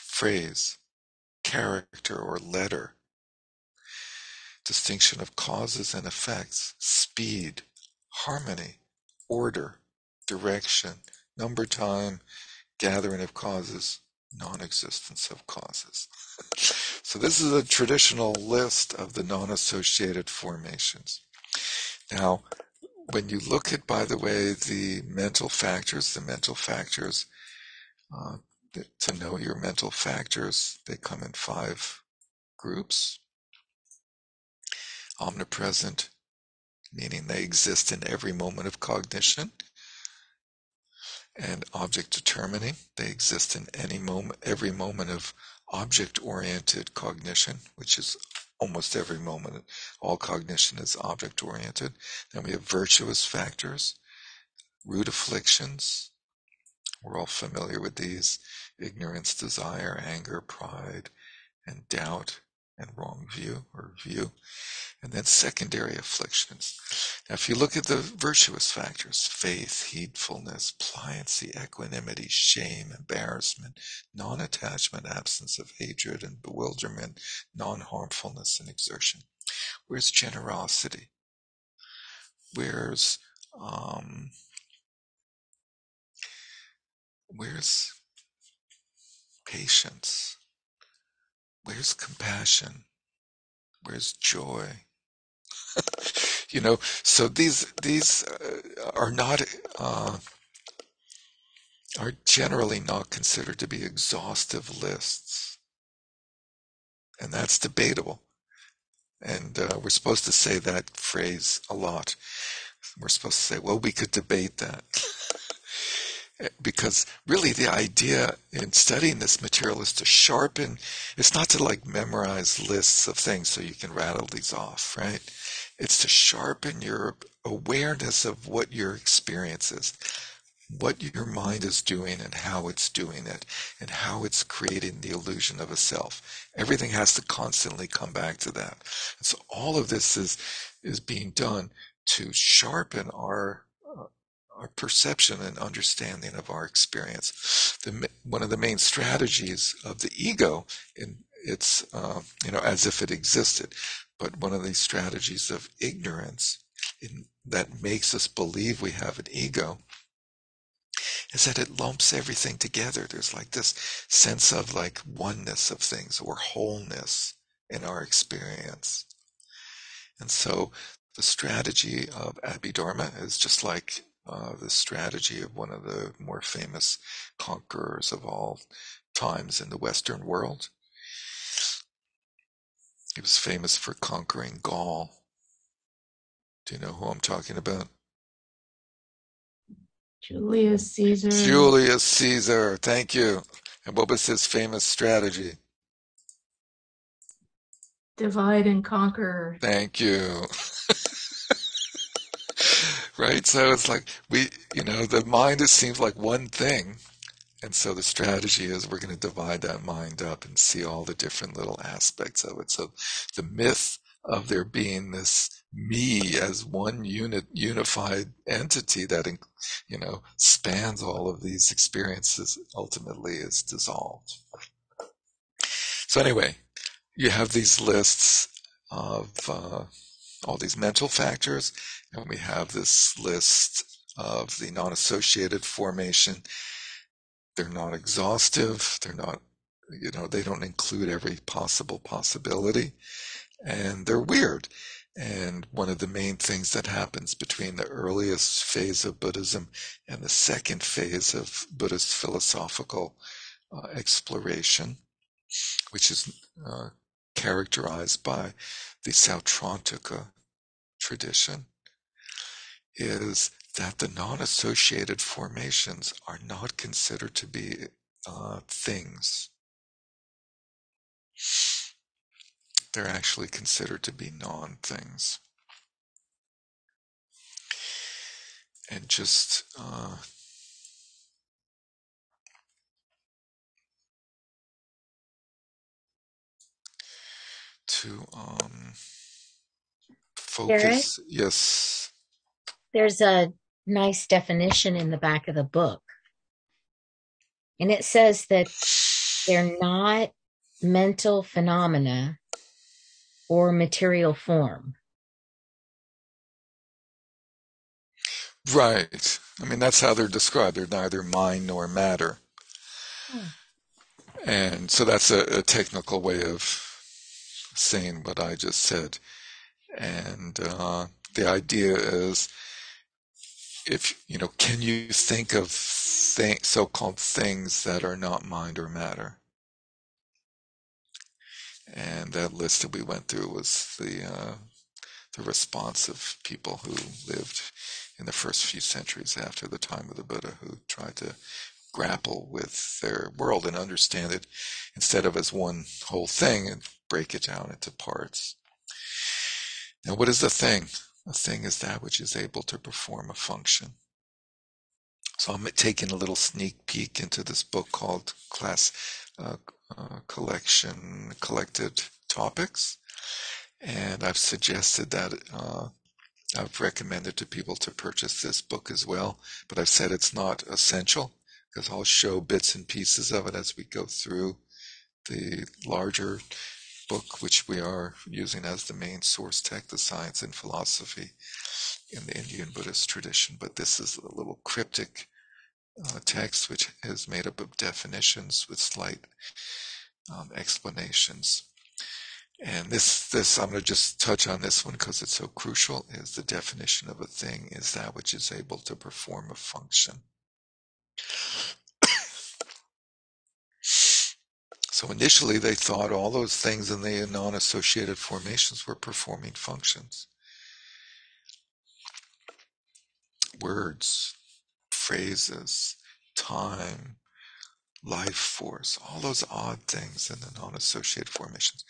phrase, character or letter, distinction of causes and effects, speed, harmony, order, direction, number, time, gathering of causes, non-existence of causes. so this is a traditional list of the non-associated formations. Now, when you look at, by the way, the mental factors, the mental factors, uh, to know your mental factors, they come in five groups. Omnipresent, meaning they exist in every moment of cognition. And object determining, they exist in any moment, every moment of object oriented cognition, which is almost every moment. All cognition is object oriented. Then we have virtuous factors, root afflictions. We're all familiar with these ignorance, desire, anger, pride, and doubt, and wrong view or view and then secondary afflictions. Now, if you look at the virtuous factors, faith, heedfulness, pliancy, equanimity, shame, embarrassment, non-attachment, absence of hatred and bewilderment, non-harmfulness and exertion. Where's generosity? Where's, um, where's patience? Where's compassion? Where's joy? you know, so these these uh, are not uh, are generally not considered to be exhaustive lists, and that's debatable. And uh, we're supposed to say that phrase a lot. We're supposed to say, "Well, we could debate that." because really the idea in studying this material is to sharpen it's not to like memorize lists of things so you can rattle these off right it's to sharpen your awareness of what your experience is, what your mind is doing and how it's doing it, and how it's creating the illusion of a self. Everything has to constantly come back to that. And so all of this is, is being done to sharpen our our perception and understanding of our experience. The, one of the main strategies of the ego in its, uh, you know, as if it existed, but one of these strategies of ignorance in, that makes us believe we have an ego is that it lumps everything together. There's like this sense of like oneness of things or wholeness in our experience. And so the strategy of Abhidharma is just like uh, the strategy of one of the more famous conquerors of all times in the Western world, he was famous for conquering Gaul. Do you know who I'm talking about? Julius Caesar. Julius Caesar, thank you. And what was his famous strategy? Divide and conquer. Thank you. right? So it's like we, you know, the mind it seems like one thing, and so the strategy is we're going to divide that mind up and see all the different little aspects of it. So the myth of there being this me as one unit, unified entity that, you know, spans all of these experiences ultimately is dissolved. So anyway, you have these lists of uh, all these mental factors, and we have this list of the non-associated formation they're not exhaustive. They're not, you know, they don't include every possible possibility. And they're weird. And one of the main things that happens between the earliest phase of Buddhism and the second phase of Buddhist philosophical uh, exploration, which is uh, characterized by the Sautrantika tradition, is that the non-associated formations are not considered to be uh, things. They're actually considered to be non-things. And just uh, to um, focus. Yes. There's a nice definition in the back of the book. And it says that they're not mental phenomena or material form. Right. I mean, that's how they're described. They're neither mind nor matter. Hmm. And so that's a, a, technical way of saying what I just said. And uh, the idea is if, you know, can you think of th- so called things that are not mind or matter? And that list that we went through was the uh, the response of people who lived in the first few centuries after the time of the Buddha, who tried to grapple with their world and understand it instead of as one whole thing and break it down into parts. Now, what is the thing? A thing is that which is able to perform a function. So I'm taking a little sneak peek into this book called Class uh, uh, Collection Collected Topics, and I've suggested that uh, I've recommended to people to purchase this book as well, but I've said it's not essential because I'll show bits and pieces of it as we go through the larger book, which we are using as the main source text, the science and philosophy in the Indian Buddhist tradition. But this is a little cryptic uh, text which is made up of definitions with slight um, explanations. And this, this, I'm going to just touch on this one because it's so crucial, is the definition of a thing is that which is able to perform a function. So initially they thought all those things in the non-associated formations were performing functions. Words, phrases, time, life force, all those odd things in the non-associated formations.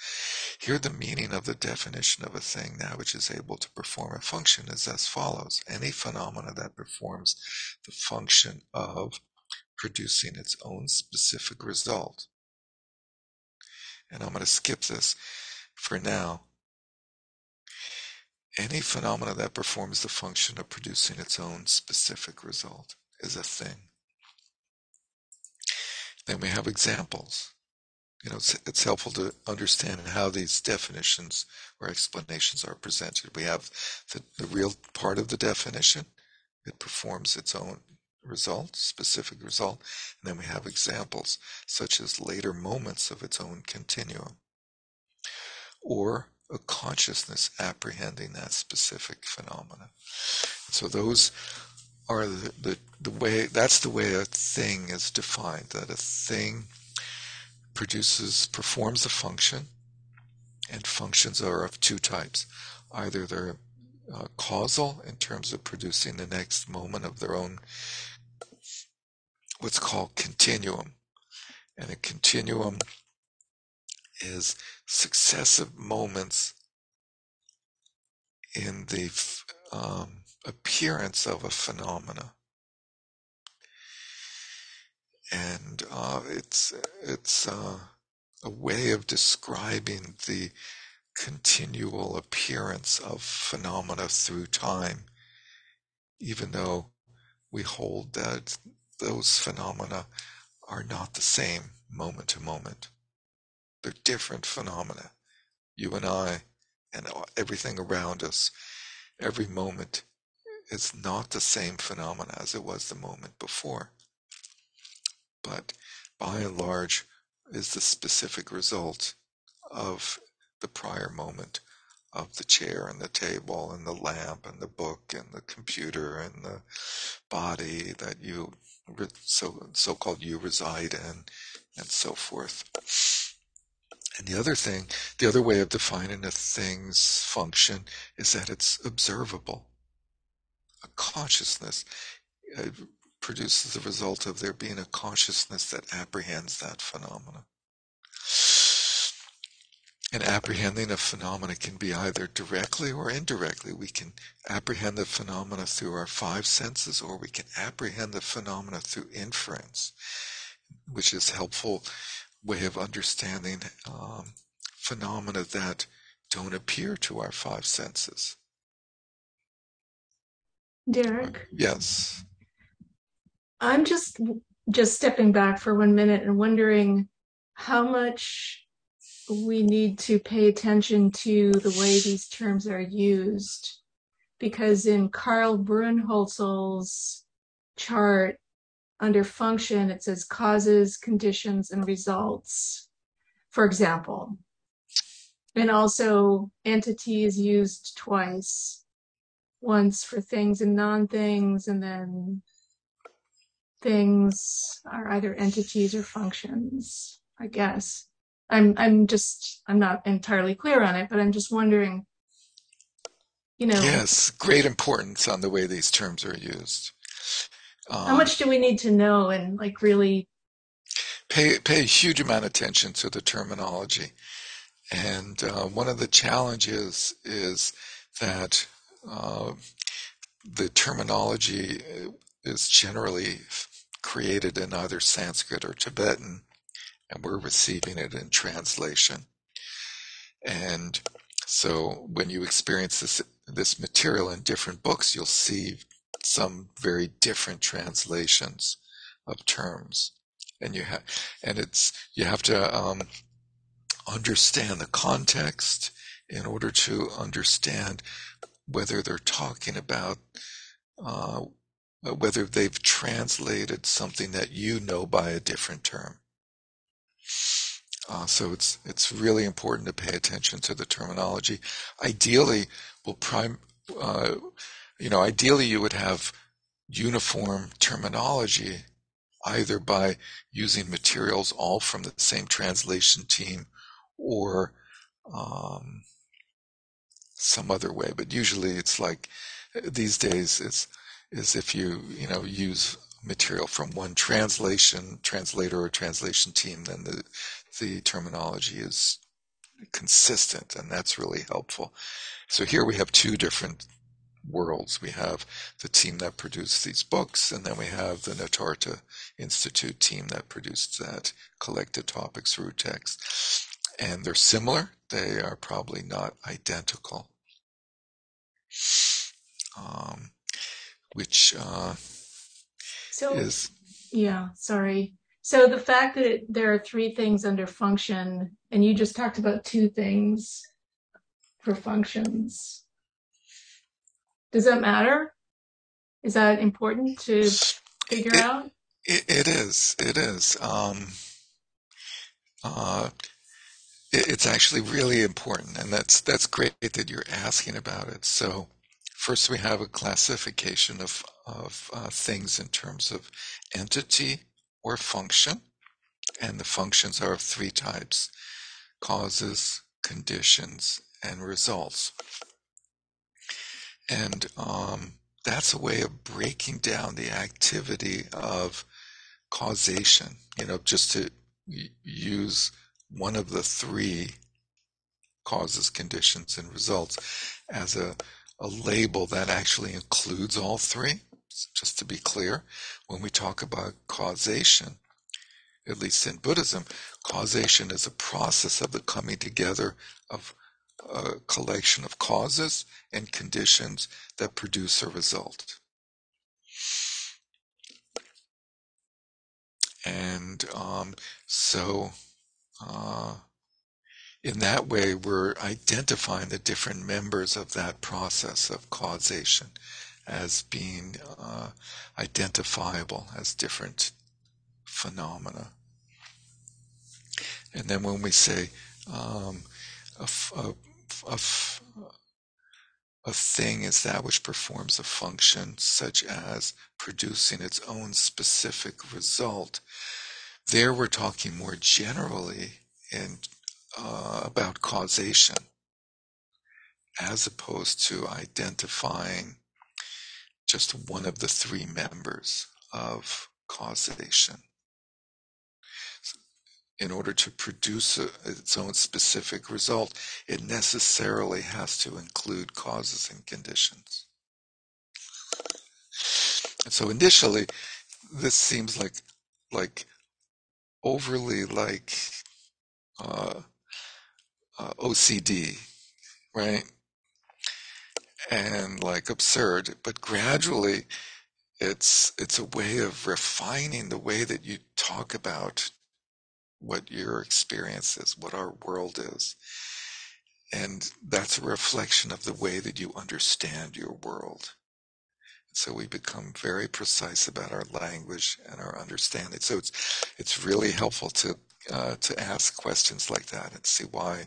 Here the meaning of the definition of a thing, that which is able to perform a function, is as follows. Any phenomena that performs the function of producing its own specific result. And I'm going to skip this for now. Any phenomena that performs the function of producing its own specific result is a thing. Then we have examples. You know, it's, it's helpful to understand how these definitions or explanations are presented. We have the, the real part of the definition. It performs its own result, specific result, and then we have examples such as later moments of its own continuum, or a consciousness apprehending that specific phenomena. So those are the, the, the way that's the way a thing is defined that a thing produces performs a function and functions are of two types either they're uh, causal in terms of producing the next moment of their own what's called continuum and a continuum is successive moments in the um, appearance of a phenomena. And uh, it's it's uh, a way of describing the continual appearance of phenomena through time, even though we hold that those phenomena are not the same moment to moment. They're different phenomena. You and I and everything around us, every moment is not the same phenomena as it was the moment before, but by and large is the specific result of the prior moment of the chair and the table and the lamp and the book and the computer and the body that you so so-called you reside in and so forth. And the other thing, the other way of defining a thing's function is that it's observable a consciousness uh, produces the result of there being a consciousness that apprehends that phenomena. And apprehending a phenomena can be either directly or indirectly. We can apprehend the phenomena through our five senses, or we can apprehend the phenomena through inference, which is helpful way of understanding um, phenomena that don't appear to our five senses. Derek? Yes. I'm just just stepping back for one minute and wondering how much we need to pay attention to the way these terms are used because in Karl Brunnhölzl's chart under function, it says causes, conditions, and results, for example. And also entity is used twice, once for things and non-things, and then things are either entities or functions, I guess. I'm I'm just I'm not entirely clear on it, but I'm just wondering, you know, Yes, great importance on the way these terms are used. how Um, much do we need to know and like really pay pay a huge amount of attention to the terminology. And uh, one of the challenges is that uh, the terminology is generally created in either Sanskrit or Tibetan, and we're receiving it in translation. And so when you experience this this material in different books, you'll see some very different translations of terms, and you have and it's you have to um, understand the context in order to understand whether they're talking about uh, whether they've translated something that you know by a different term. Uh, so it's it's really important to pay attention to the terminology. Ideally, will prime, uh, you know, ideally you would have uniform terminology, either by using materials all from the same translation team, or um, some other way. But usually, it's like these days, it's is if you you know use material from one translation translator or translation team, then the the terminology is consistent, and that's really helpful. So here we have two different worlds. We have the team that produced these books, and then we have the Nitartha Institute team that produced that collected topics root text. And they're similar. They are probably not identical. Um, which uh, so is yeah, sorry. So the fact that there are three things under function and you just talked about two things for functions. Does that matter? Is that important to figure It- out? It, it is. It is. Um, uh, it, it's actually really important, and that's that's great that you're asking about it. So, first we have a classification of of uh, things in terms of entity or function, and the functions are of three types: causes, conditions, and results. And um, that's a way of breaking down the activity of causation, you know, just to use one of the three causes, conditions, and results as a, a label that actually includes all three. Just to be clear, when we talk about causation, at least in Buddhism, causation is a process of the coming together of a collection of causes and conditions that produce a result. And um, so, uh, in that way, we're identifying the different members of that process of causation as being uh, identifiable as different phenomena. And then when we say um, a, a a a thing is that which performs a function such as producing its own specific result, there we're talking more generally in uh, about causation as opposed to identifying just one of the three members of causation. In order to produce a, its own specific result, it necessarily has to include causes and conditions. And so initially, this seems like like overly like uh, uh, OCD, right? And like absurd, but gradually, it's it's a way of refining the way that you talk about what your experience is, what our world is, and that's a reflection of the way that you understand your world. So we become very precise about our language and our understanding. So it's it's really helpful to uh, to ask questions like that and see why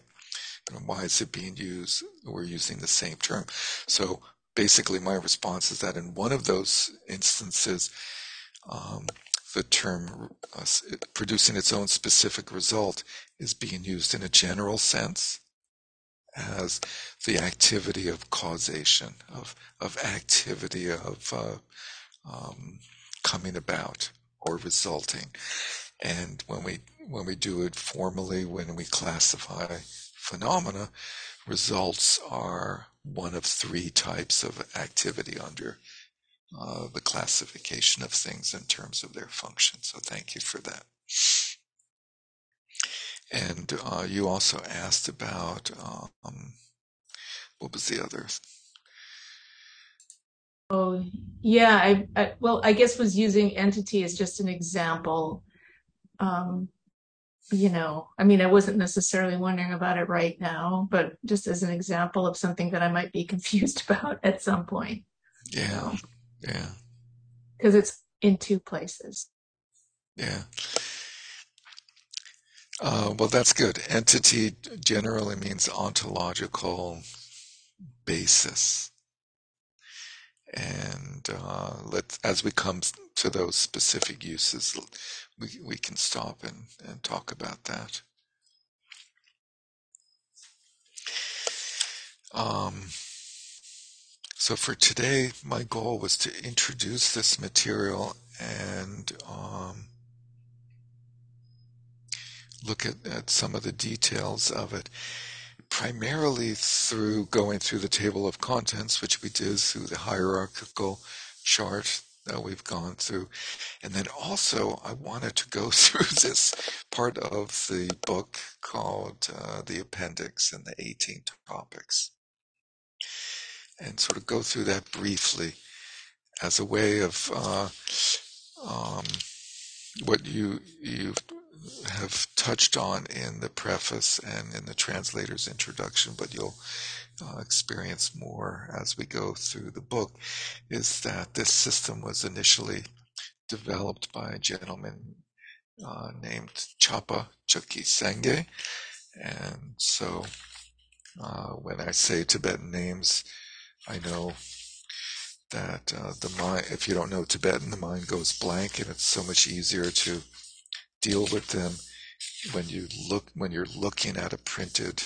know, why is it being used. We're using the same term. So basically, my response is that in one of those instances, um, the term uh, producing its own specific result is being used in a general sense as the activity of causation, of, of activity of uh, um, coming about or resulting. And when we when we do it formally, when we classify phenomena, results are one of three types of activity under uh, the classification of things in terms of their function. So thank you for that. And uh, you also asked about um, what was the other? Oh, yeah. I, I, well, I guess was using entity as just an example. Um, you know, I mean, I wasn't necessarily wondering about it right now, but just as an example of something that I might be confused about at some point. Yeah. Yeah. Because it's in two places. Yeah. Uh, well, that's good. Entity generally means ontological basis. And uh, let as we come to those specific uses, we, we can stop and, and talk about that. Um, so for today, my goal was to introduce this material and um, look at, at some of the details of it, primarily through going through the table of contents, which we did through the hierarchical chart that we've gone through. And then also, I wanted to go through this part of the book called uh, The Appendix and the 18 Topics. And sort of go through that briefly as a way of uh, um, what you you have touched on in the preface and in the translator's introduction, but you'll experience more as we go through the book, is that this system was initially developed by a gentleman uh, named Chapa Chökyi Senge. And so uh, when I say Tibetan names, I know that uh, the mind, if you don't know Tibetan, the mind goes blank, and it's so much easier to deal with them when you look when you're looking at a printed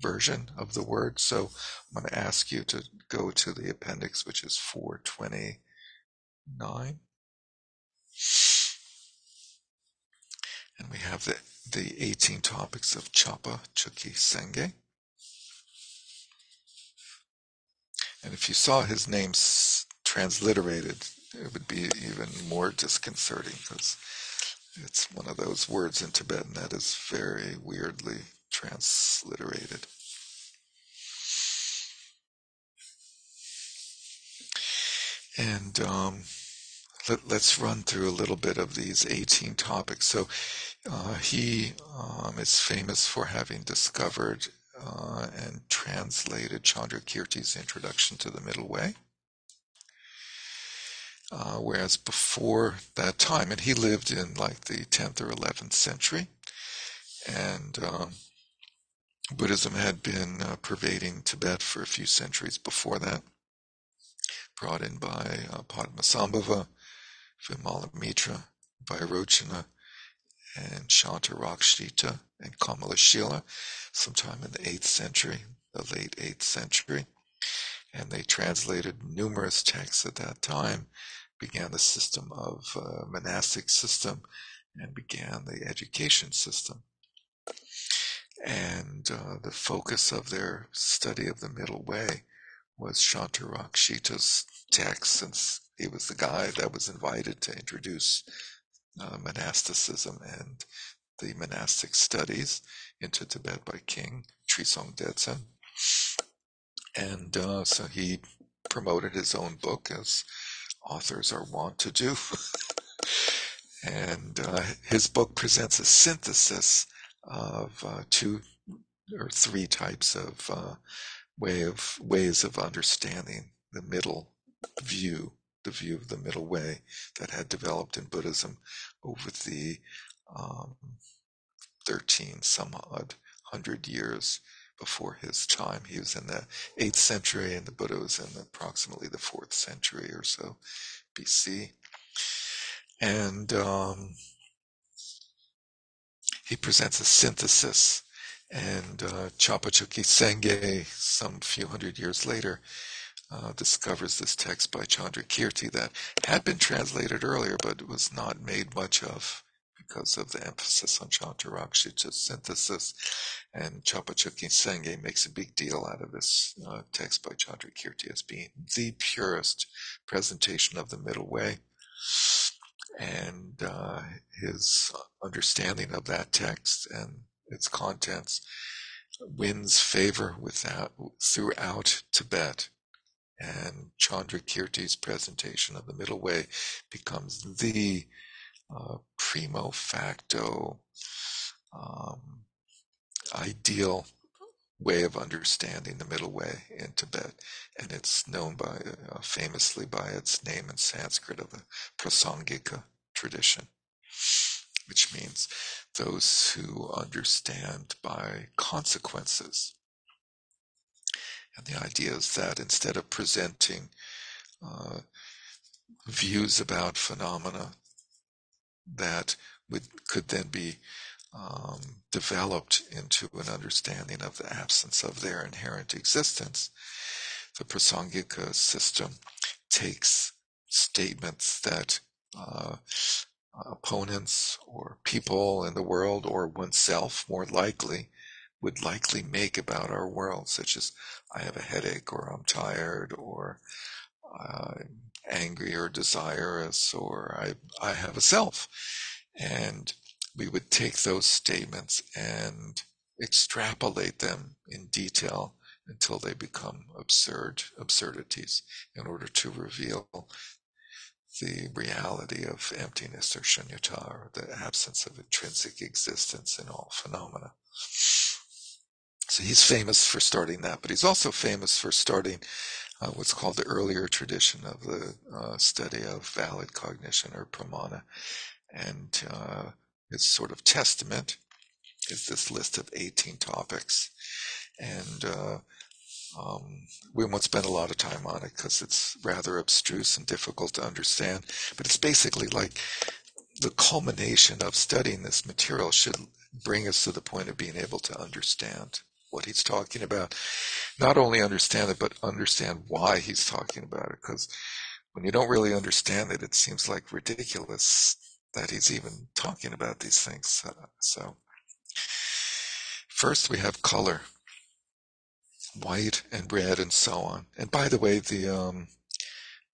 version of the word. So I'm going to ask you to go to the appendix, which is 429. And we have the, the 18 topics of Chapa Chökyi Senge. And if you saw his name transliterated, it would be even more disconcerting because it's one of those words in Tibetan that is very weirdly transliterated. And um, let, us run through a little bit of these 18 topics. So uh, he um, is famous for having discovered uh, and translated Chandrakirti's Introduction to the Middle Way. Uh, whereas before that time, and he lived in like the 10th or 11th century, and um, Buddhism had been uh, pervading Tibet for a few centuries before that, brought in by uh, Padmasambhava, Vimalamitra, Vairocana, and Shantarakshita and Kamalashila sometime in the 8th century, the late 8th century and they translated numerous texts at that time, began the system of uh, monastic system, and began the education system. And uh, the focus of their study of the Middle Way was Shantarakshita's text, since he was the guy that was invited to introduce uh, monasticism and the monastic studies into Tibet by King Trisong Detsen. And uh, so he promoted his own book, as authors are wont to do. and uh, his book presents a synthesis of uh, two or three types of uh, way of ways of understanding the middle view, the view of the middle way that had developed in Buddhism over the um, 13 some odd hundred years before his time. He was in the 8th century, and the Buddha was in approximately the 4th century or so BC. And um, he presents a synthesis. And uh, Chapa Chökyi Senge, some few hundred years later, uh, discovers this text by Chandrakirti that had been translated earlier, but was not made much of because of the emphasis on Shantarakshita synthesis. And Chapa Chökyi Senge makes a big deal out of this uh, text by Chandrakirti as being the purest presentation of the middle way and uh, his understanding of that text and its contents wins favor without, throughout Tibet. And Chandrakirti's presentation of the middle way becomes the uh, primo facto um, ideal way of understanding the middle way in Tibet, and it's known by uh, famously by its name in Sanskrit of the Prasangika tradition, which means those who understand by consequences. And the idea is that instead of presenting uh, views about phenomena that would could then be um, developed into an understanding of the absence of their inherent existence, the Prasangika system takes statements that uh, opponents or people in the world or oneself more likely would likely make about our world, such as I have a headache or I'm tired or I'm angry or desirous or I, I have a self. And we would take those statements and extrapolate them in detail until they become absurd absurdities in order to reveal the reality of emptiness or shunyata or the absence of intrinsic existence in all phenomena. So he's famous for starting that, but he's also famous for starting uh, what's called the earlier tradition of the uh, study of valid cognition or pramana. And uh, his sort of testament is this list of 18 topics. And uh, um, we won't spend a lot of time on it because it's rather abstruse and difficult to understand. But it's basically like the culmination of studying this material should bring us to the point of being able to understand what he's talking about. Not only understand it, but understand why he's talking about it. Because when you don't really understand it, it seems like ridiculous that he's even talking about these things. Uh, so, first we have color, white and red, and so on. And by the way, the um,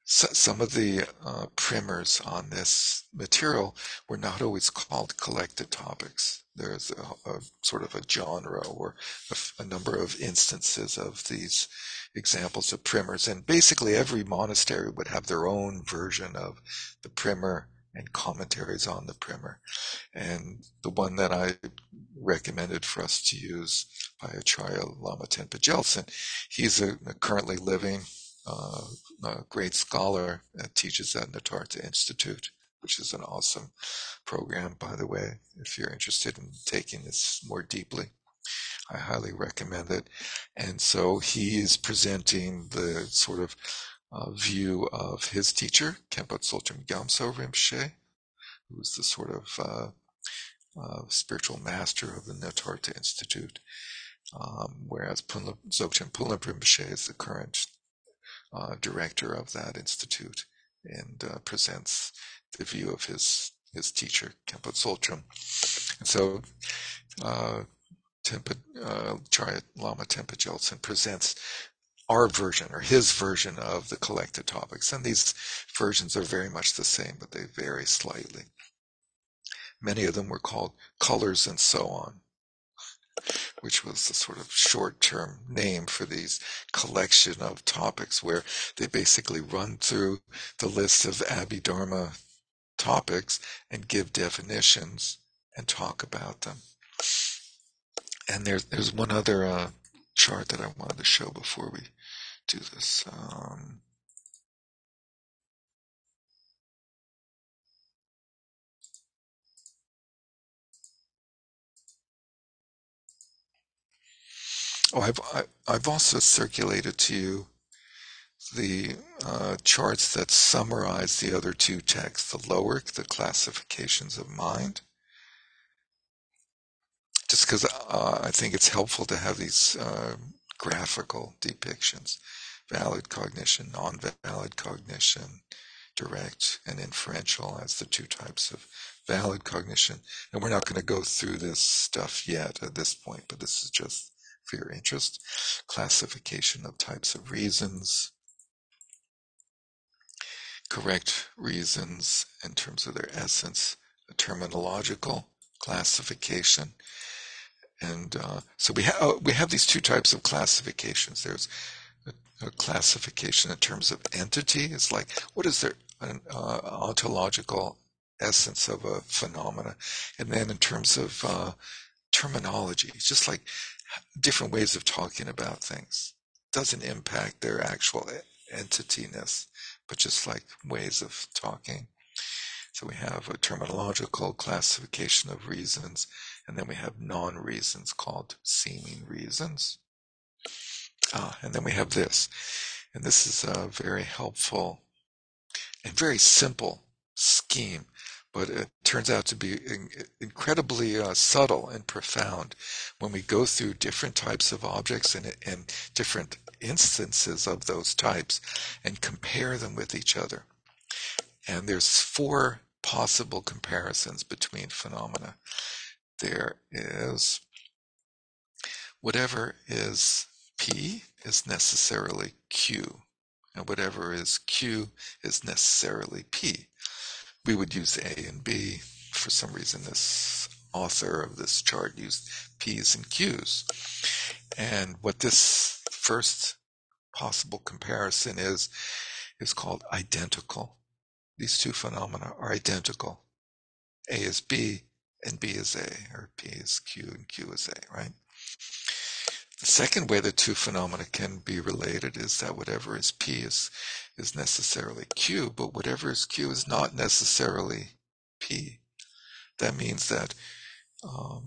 so, some of the uh, primers on this material were not always called collected topics. There's a, a sort of a genre or a, a number of instances of these examples of primers, and basically every monastery would have their own version of the primer and commentaries on the primer. And the one that I recommended for us to use by Acharya Lama Tenpa Gyaltsen, he's a, a currently living uh, a great scholar that teaches at Nitartha Institute, which is an awesome program, by the way, if you're interested in taking this more deeply. I highly recommend it. And so he is presenting the sort of view of his teacher, Khenpo Tsultrim Gyamtso Rinpoche, who's the sort of uh, uh, spiritual master of the Nitartha Institute, um, whereas Punla, Dzogchen Ponlop Rinpoche is the current uh, director of that institute and uh, presents the view of his his teacher, Khenpo Tsultrim. And so uh, Tenpa, uh, Lama Tenpa Gyaltsen presents our version or his version of the collected topics. And these versions are very much the same, but they vary slightly. Many of them were called colors and so on, which was the sort of short term name for these collection of topics where they basically run through the list of Abhidharma topics and give definitions and talk about them. and there's there's one other uh, chart that I wanted to show before we do this. Um, oh, I've I've also circulated to you the uh, charts that summarize the other two texts, the lower, the classifications of mind. Just because uh, I think it's helpful to have these uh, graphical depictions valid cognition, non valid cognition, direct and inferential as the two types of valid cognition. And we're not going to go through this stuff yet at this point, but this is just for your interest. Classification of types of reasons, correct reasons in terms of their essence, a terminological classification. And uh, so we, we have these two types of classifications. There's a, classification in terms of entity. It's like, what is their uh, ontological essence of a phenomena? And then in terms of uh, terminology, it's just like different ways of talking about things. Doesn't impact their actual entityness but just like ways of talking. So we have a terminological classification of reasons, and then we have non-reasons called seeming reasons. Ah, and then we have this, and this is a very helpful and very simple scheme, but it turns out to be in, incredibly uh, subtle and profound when we go through different types of objects and, and different instances of those types and compare them with each other. And there's four possible comparisons between phenomena. There is whatever is P is necessarily Q, and whatever is Q is necessarily P. We would use A and B. For some reason, this author of this chart used P's and Q's. And what this first possible comparison is, is called identical. These two phenomena are identical. A is B and B is A, or P is Q and Q is A, right? The second way the two phenomena can be related is that whatever is P is, is necessarily Q, but whatever is Q is not necessarily P. That means that um,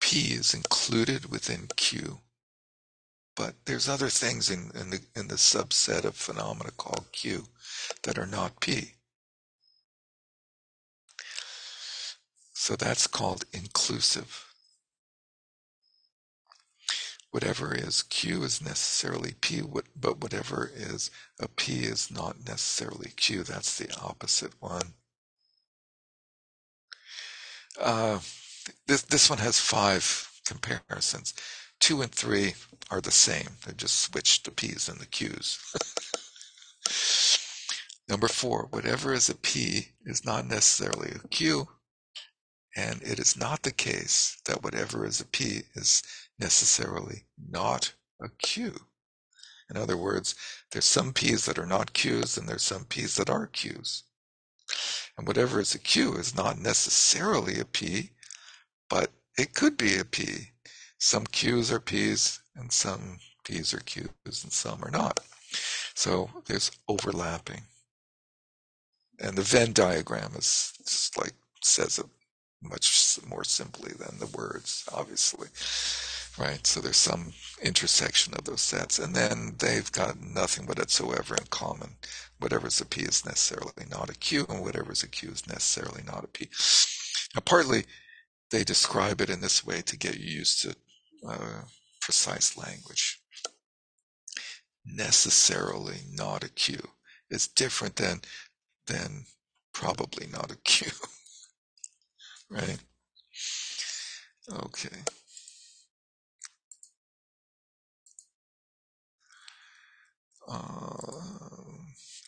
P is included within Q, but there's other things in, in the in the subset of phenomena called Q that are not P. So that's called inclusive. Whatever is Q is necessarily P, but whatever is a P is not necessarily Q. That's the opposite one. Uh, this this one has five comparisons. Two and three are the same. They just switched the P's and the Q's. Number four, whatever is a P is not necessarily a Q, and it is not the case that whatever is a P is necessarily not a Q. In other words, there's some P's that are not Q's and there's some P's that are Q's. And whatever is a Q is not necessarily a P, but it could be a P. Some Q's are P's and some P's are Q's and some are not. So there's overlapping. And the Venn diagram is just like says it much more simply than the words, obviously. Right? So there's some intersection of those sets. And then they've got nothing whatsoever in common. Whatever's a P is necessarily not a Q, and whatever's a Q is necessarily not a P. Now, partly they describe it in this way to get you used to uh, precise language. Necessarily not a Q is different than than probably not a Q. right? Okay. Uh,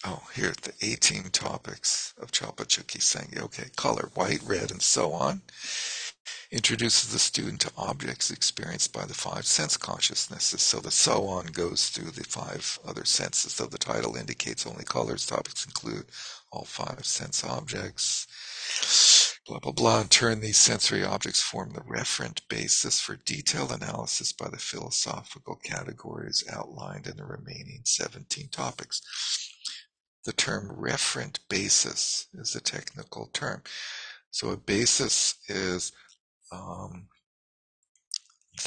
oh, here the 18 topics of Chapa Chökyi Senge. Okay, color, white, red, and so on introduces the student to objects experienced by the five sense consciousnesses. So the so on goes through the five other senses. So the title indicates only colors. Topics include all five sense objects. Blah, blah, blah. In turn, these sensory objects form the referent basis for detailed analysis by the philosophical categories outlined in the remaining 17 topics. The term referent basis is a technical term. So a basis is um,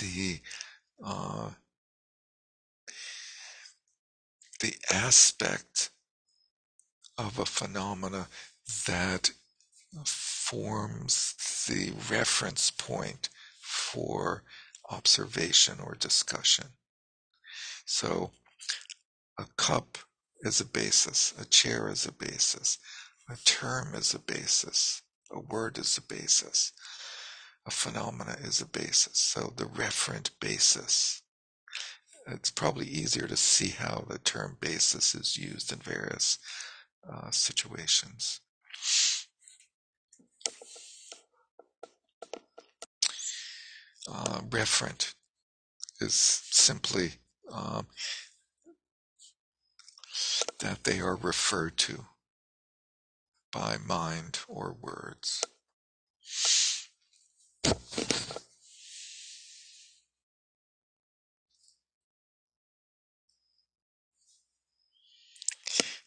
the uh, the aspect of a phenomena that forms the reference point for observation or discussion. So a cup is a basis, a chair is a basis, a term is a basis, a word is a basis, a phenomena is a basis. So the referent basis. It's probably easier to see how the term basis is used in various uh, situations. Uh, referent is simply um, that they are referred to by mind or words.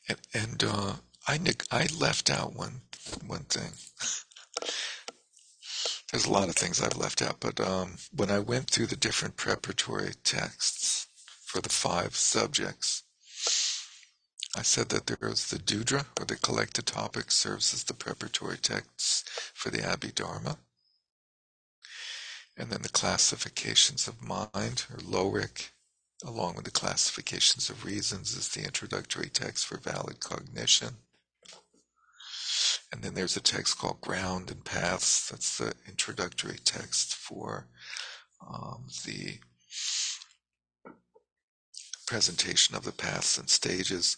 And, and uh, I I left out one one thing. There's a lot of things I've left out, but um, when I went through the different preparatory texts for the five subjects, I said that there is the Dudra, or the collected topic, serves as the preparatory text for the Abhidharma. And then the classifications of mind, or Lorik, along with the classifications of reasons, is the introductory text for valid cognition. And then there's a text called Ground and Paths. That's the introductory text for um, the presentation of the paths and stages.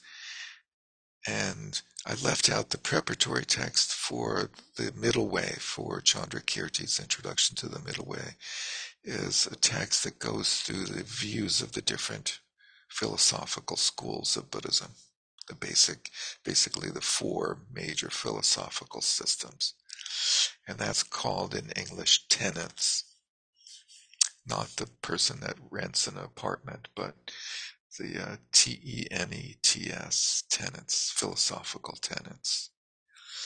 And I left out the preparatory text for the middle way for Chandrakirti's introduction to the middle way is a text that goes through the views of the different philosophical schools of Buddhism the basic, basically the four major philosophical systems. And that's called in English tenets. Not the person that rents an apartment, but the uh, T-E-N-E-T-S, tenets, philosophical tenets.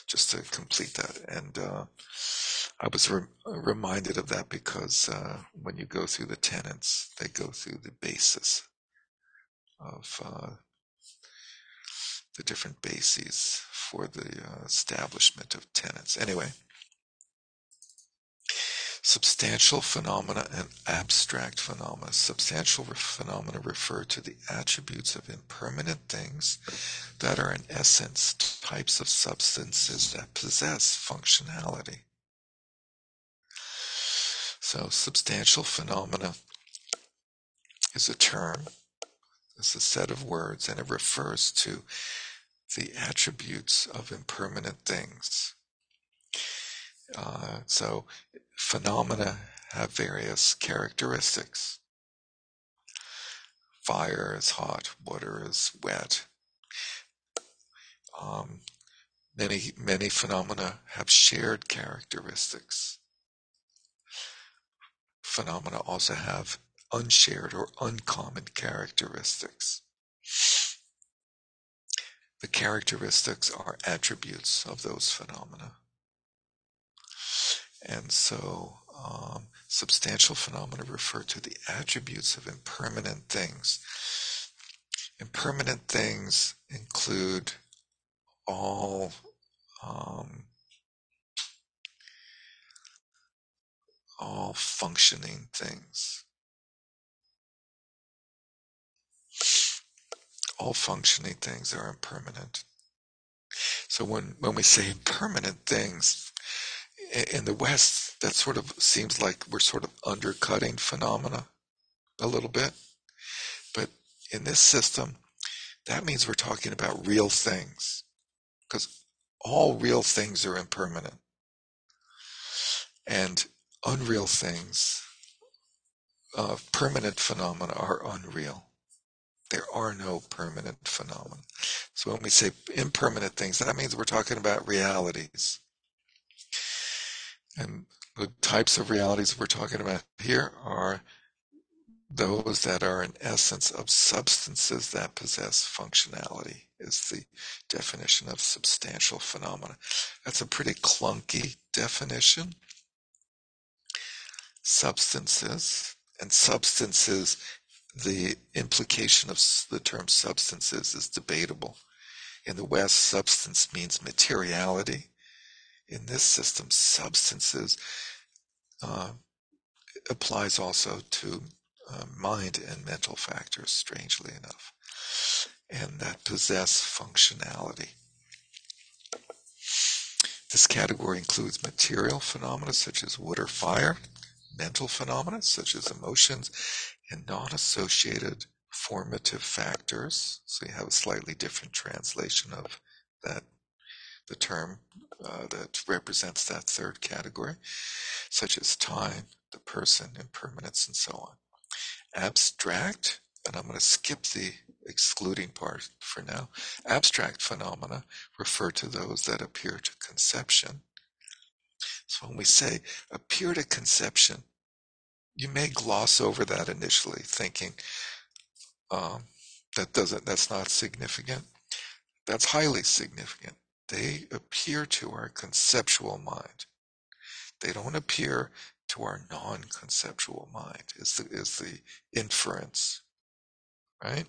Just to complete that. And uh, I was re- reminded of that because uh, when you go through the tenets, they go through the basis of uh, the different bases for the uh, establishment of tenets. Anyway, substantial phenomena and abstract phenomena. Substantial phenomena refer to the attributes of impermanent things that are, in essence, types of substances that possess functionality. So, substantial phenomena is a term, it's a set of words, and it refers to the attributes of impermanent things. Uh, so phenomena have various characteristics. Fire is hot, water is wet. Um, many many phenomena have shared characteristics. Phenomena also have unshared or uncommon characteristics. The characteristics are attributes of those phenomena. And so, um, substantial phenomena refer to the attributes of impermanent things. Impermanent things include all um, all functioning things. All functioning things are impermanent. So when, when we say impermanent things, in the West, that sort of seems like we're sort of undercutting phenomena a little bit. But in this system, that means we're talking about real things because all real things are impermanent and unreal things, uh, permanent phenomena are unreal. There are no permanent phenomena. So when we say impermanent things, that means we're talking about realities. And the types of realities we're talking about here are those that are in essence of substances that possess functionality is the definition of substantial phenomena. That's a pretty clunky definition. Substances and substances, the implication of the term substances is debatable. In the West, substance means materiality. In this system, substances uh, applies also to uh, mind and mental factors, strangely enough, and that possess functionality. This category includes material phenomena such as wood or fire, mental phenomena such as emotions, and non associated formative factors. So you have a slightly different translation of that, the term uh, that represents that third category, such as time, the person, impermanence, and so on. Abstract, and I'm going to skip the excluding part for now. Abstract phenomena refer to those that appear to conception. So when we say appear to conception, you may gloss over that initially, thinking um, that doesn't that's not significant. That's highly significant. They appear to our conceptual mind. They don't appear to our non-conceptual mind. Is the is the inference, right?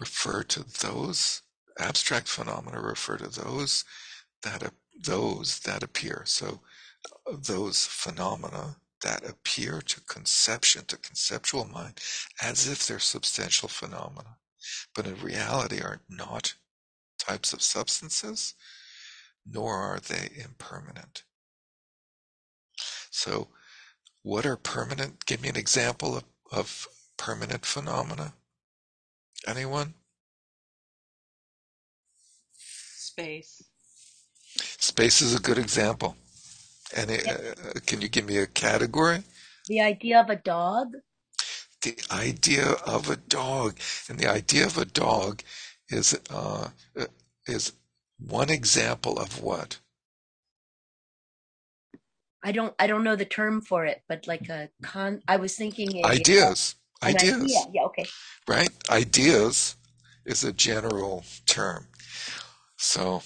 Refer to those abstract phenomena. Refer to those that those that appear. So those phenomena that appear to conception, to conceptual mind, as if they're substantial phenomena, but in reality are not types of substances, nor are they impermanent. So, what are permanent? Give me an example of, of permanent phenomena. Anyone? Space. Space is a good example. Any, uh, can you give me a category? The idea of a dog? The idea of a dog. And the idea of a dog is, uh, is one example of what? I don't I don't know the term for it, but like a con I was thinking a, ideas. ideas. Idea. Yeah, okay. Right? Ideas is a general term. So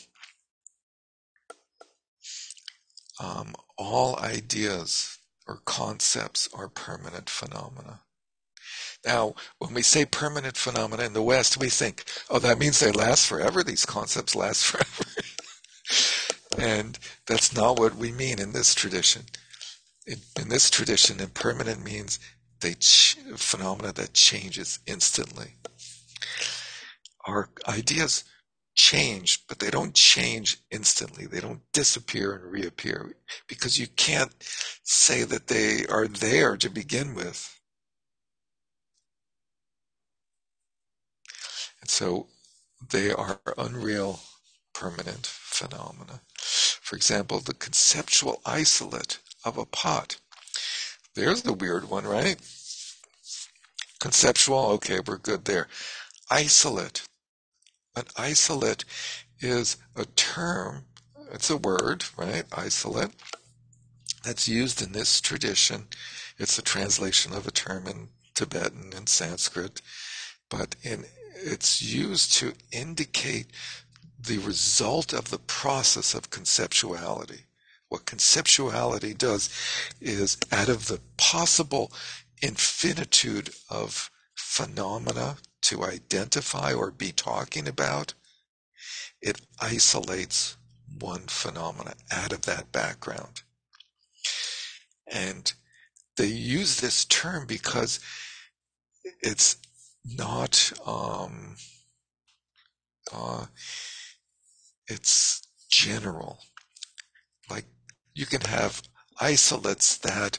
um, all ideas or concepts are permanent phenomena. Now, when we say permanent phenomena in the West, we think, oh, that means they last forever. These concepts last forever. and that's not what we mean in this tradition. In, in this tradition, impermanent means they ch- phenomena that changes instantly. Our ideas change, but they don't change instantly. They don't disappear and reappear because you can't say that they are there to begin with. And so they are unreal permanent phenomena. For example, the conceptual isolate of a pot. There's the weird one, right? Conceptual, okay, we're good there. Isolate. An isolate is a term, it's a word, right? Isolate, that's used in this tradition. It's a translation of a term in Tibetan and Sanskrit, but in, it's used to indicate the result of the process of conceptuality. What conceptuality does is, out of the possible infinitude of phenomena to identify or be talking about, it isolates one phenomena out of that background. And they use this term because it's not, um, uh, it's general. Like you can have isolates that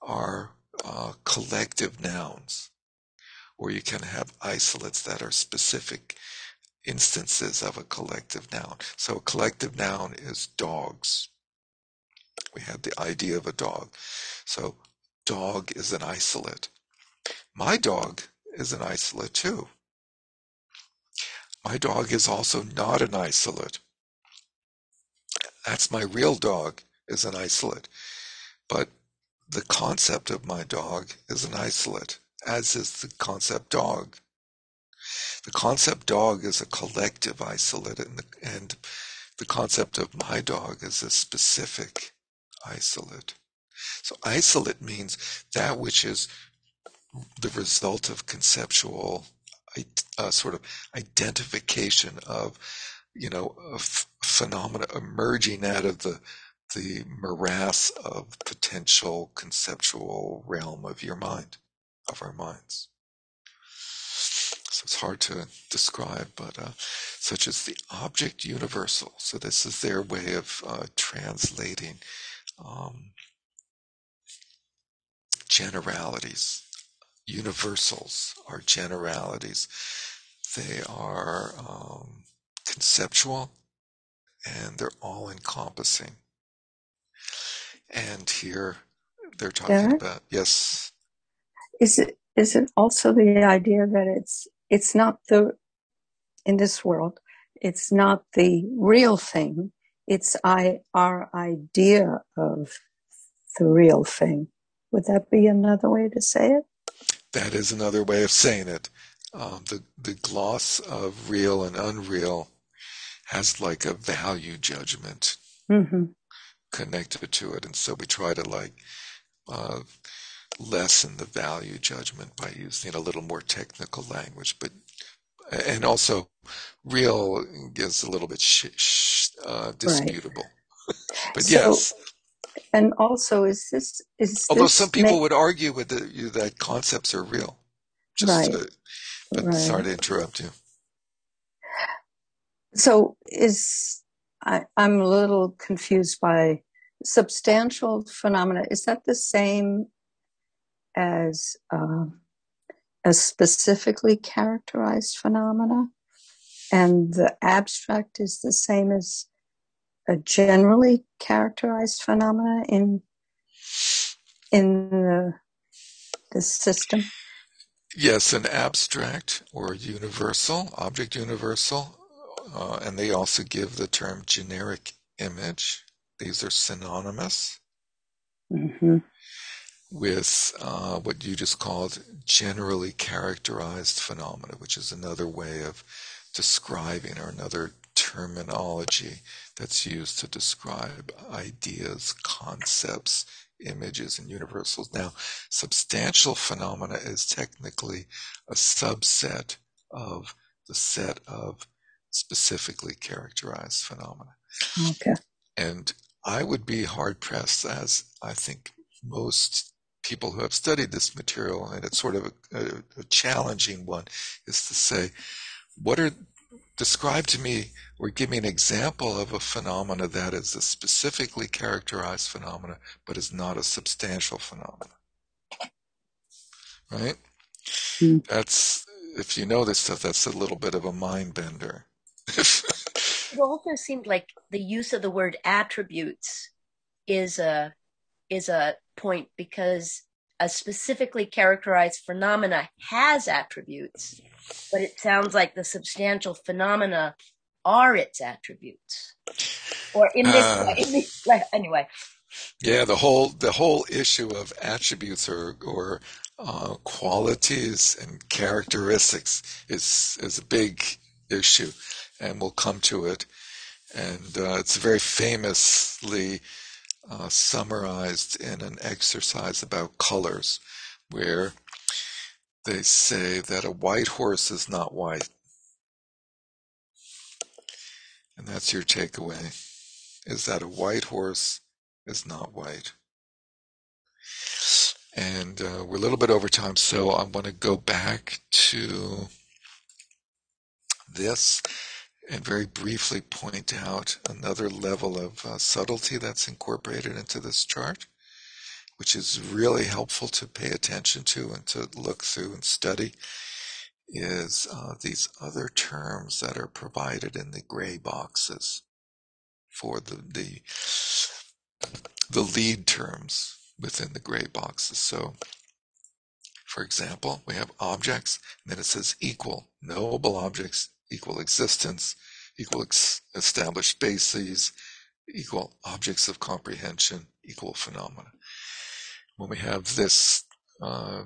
are uh, collective nouns or you can have isolates that are specific instances of a collective noun. So a collective noun is dogs. We have the idea of a dog. So dog is an isolate. My dog is an isolate too. My dog is also not an isolate. that's my real dog is an isolate. But the concept of my dog is an isolate, as is the concept dog. The concept dog is a collective isolate, and the, and the concept of my dog is a specific isolate. So isolate means that which is the result of conceptual uh, sort of identification of you know phenomena emerging out of the the morass of potential conceptual realm of your mind of our minds so it's hard to describe but uh, such as the object universal so this is their way of uh, translating um, generalities universals are generalities. They are um, conceptual and they're all encompassing. And here they're talking Derek? about yes. Is it is it also the idea that it's it's not the in this world, it's not the real thing. It's I our idea of the real thing. Would that be another way to say it? That is another way of saying it. Um, the the gloss of real and unreal has like a value judgment Mm-hmm. connected to it, and so we try to like uh, lessen the value judgment by using a little more technical language, but and also real is a little bit sh- sh- uh, disputable. but So, yes, and also, is this is although this some people ma- would argue with the, you that concepts are real. Just, right? uh, but Right. sorry to interrupt you. So is I, I'm a little confused by substantial phenomena. Is that the same as uh, a specifically characterized phenomena, and the abstract is the same as a generally characterized phenomena in in the the system? Yes, an abstract or universal, object universal, uh, and they also give the term generic image. These are synonymous hmm with uh, what you just called generally characterized phenomena, which is another way of describing or another terminology that's used to describe ideas, concepts, images, and universals. Now, substantial phenomena is technically a subset of the set of specifically characterized phenomena. Okay. And I would be hard pressed, as I think most people who have studied this material, and it's sort of a, a, a challenging one, is to say, what are describe to me or give me an example of a phenomena that is a specifically characterized phenomena but is not a substantial phenomena. Right? Hmm. that's if you know this stuff that's a little bit of a mind bender. It also seemed like the use of the word attributes is a is a point because a specifically characterized phenomena has attributes, but it sounds like the substantial phenomena are its attributes. Or in this, Ah. in this anyway, Yeah, the whole the whole issue of attributes or or uh, qualities and characteristics is is a big issue, and we'll come to it. And uh, it's very famously uh, summarized in an exercise about colors, where they say that a white horse is not white, and that's your takeaway: is that a white horse is not white. And uh, we're a little bit over time, so I want to go back to this and very briefly point out another level of uh, subtlety that's incorporated into this chart, which is really helpful to pay attention to and to look through and study, is uh, these other terms that are provided in the gray boxes for the, the the lead terms within the gray boxes. So, for example, we have objects, and then it says equal, knowable objects, equal existence, equal ex- established bases, equal objects of comprehension equal phenomena. When we have this uh,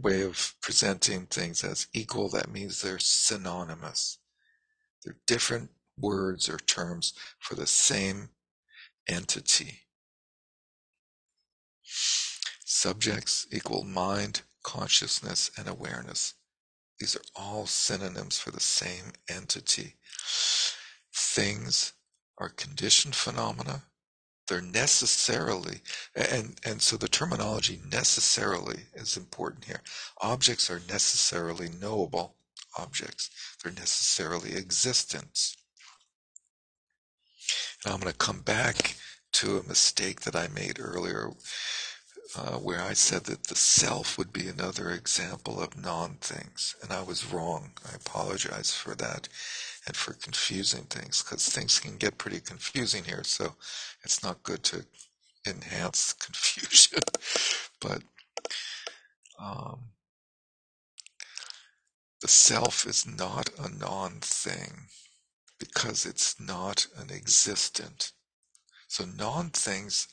way of presenting things as equal, that means they're synonymous. They're different words or terms for the same entity. Subjects equal mind, consciousness, and awareness. These are all synonyms for the same entity. Things are conditioned phenomena. They're necessarily, and, and so the terminology necessarily is important here. Objects are necessarily knowable objects. They're necessarily existence. And I'm going to come back to a mistake that I made earlier uh, where I said that the self would be another example of non things. And I was wrong. I apologize for that and for confusing things because things can get pretty confusing here. So it's not good to enhance confusion. but um, the self is not a non thing because it's not an existent. So non things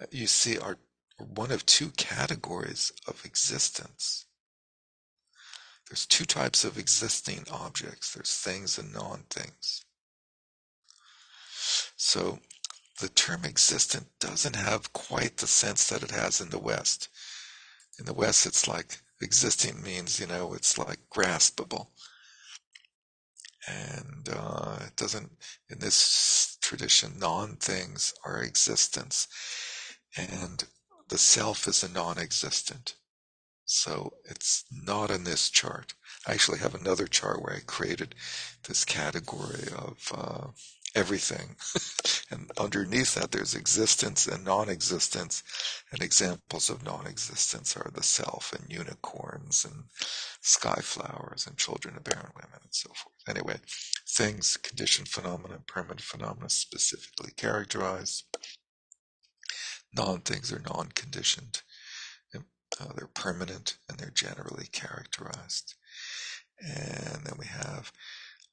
uh, you see are one of two categories of existence. There's two types of existing objects. There's things and non-things. So the term existent doesn't have quite the sense that it has in the West. In the West, it's like existing means, you know, it's like graspable. And uh, it doesn't, in this tradition, non things are existence. And the self is a non-existent. So it's not in this chart. I actually have another chart where I created this category of uh, everything. and underneath that, there's existence and non-existence. And examples of non-existence are the self and unicorns and sky flowers and children of barren women and so forth. Anyway, things, conditioned phenomena, permanent phenomena specifically characterized non-things are non-conditioned. Uh, they're permanent and they're generally characterized. And then we have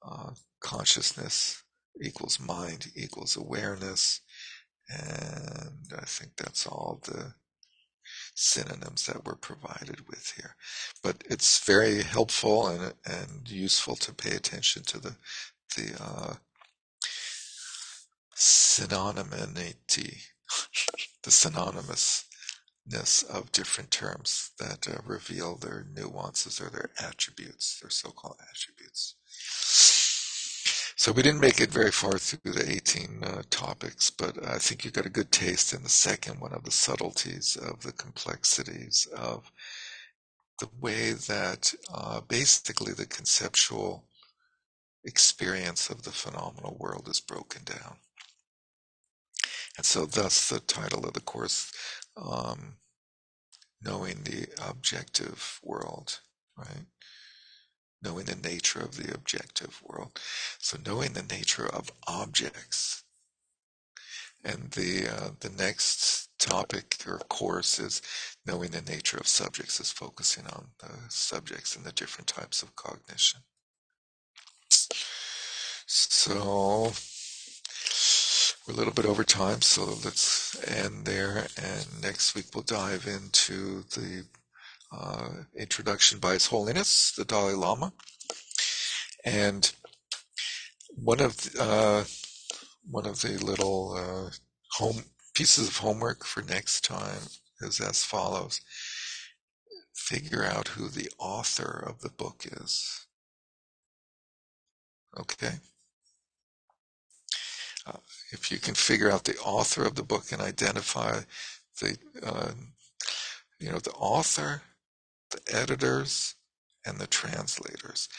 uh, consciousness equals mind equals awareness. And I think that's all the synonyms that were provided with here. But it's very helpful and, and useful to pay attention to the, the uh, synonymity the synonymousness of different terms that uh, reveal their nuances or their attributes, their so-called attributes. So we didn't make it very far through the 18 uh, topics, but I think you got a good taste in the second one of the subtleties of the complexities of the way that uh, basically the conceptual experience of the phenomenal world is broken down. And so, thus, the title of the course, um, Knowing the Objective World, right? Knowing the nature of the objective world. So, knowing the nature of objects. And the uh, the next topic or course is knowing the nature of subjects, is focusing on the subjects and the different types of cognition. So we're a little bit over time, so let's end there. And next week we'll dive into the uh, introduction by His Holiness, the Dalai Lama. And one of uh, one of the little uh, home pieces of homework for next time is as follows: figure out who the author of the book is. Okay. If you can figure out the author of the book and identify the, uh, you know, the author, the editors, and the translators,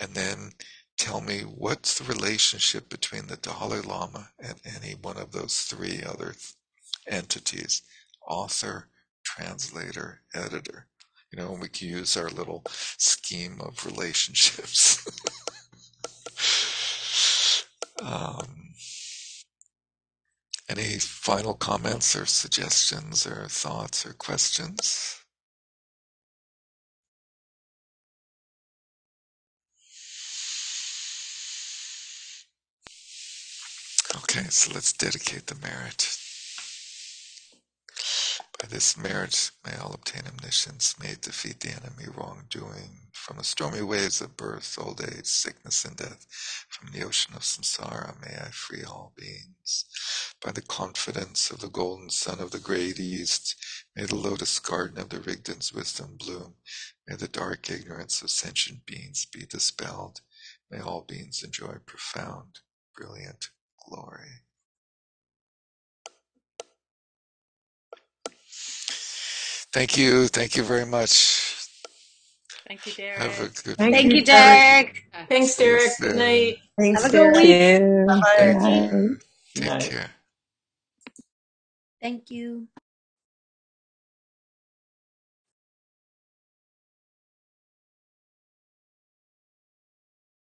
and then tell me what's the relationship between the Dalai Lama and any one of those three other entities author, translator, editor. You know, we can use our little scheme of relationships. um, any final comments or suggestions or thoughts or questions? Okay, so let's dedicate the merit. By this merit may all obtain omniscience, may it defeat the enemy wrongdoing. From the stormy waves of birth, old age, sickness, and death, from the ocean of samsara, may I free all beings. By the confidence of the golden sun of the great east, may the lotus garden of the Rigden's wisdom bloom. May the dark ignorance of sentient beings be dispelled. May all beings enjoy profound, brilliant glory. Thank you. Thank you very much. Thank you, Derek. Have a good Thank Thank you, you, Derek. Thanks, Derek. Good night. Thanks, Have a good Derek. week. Good Thank you. Take care. Thank you.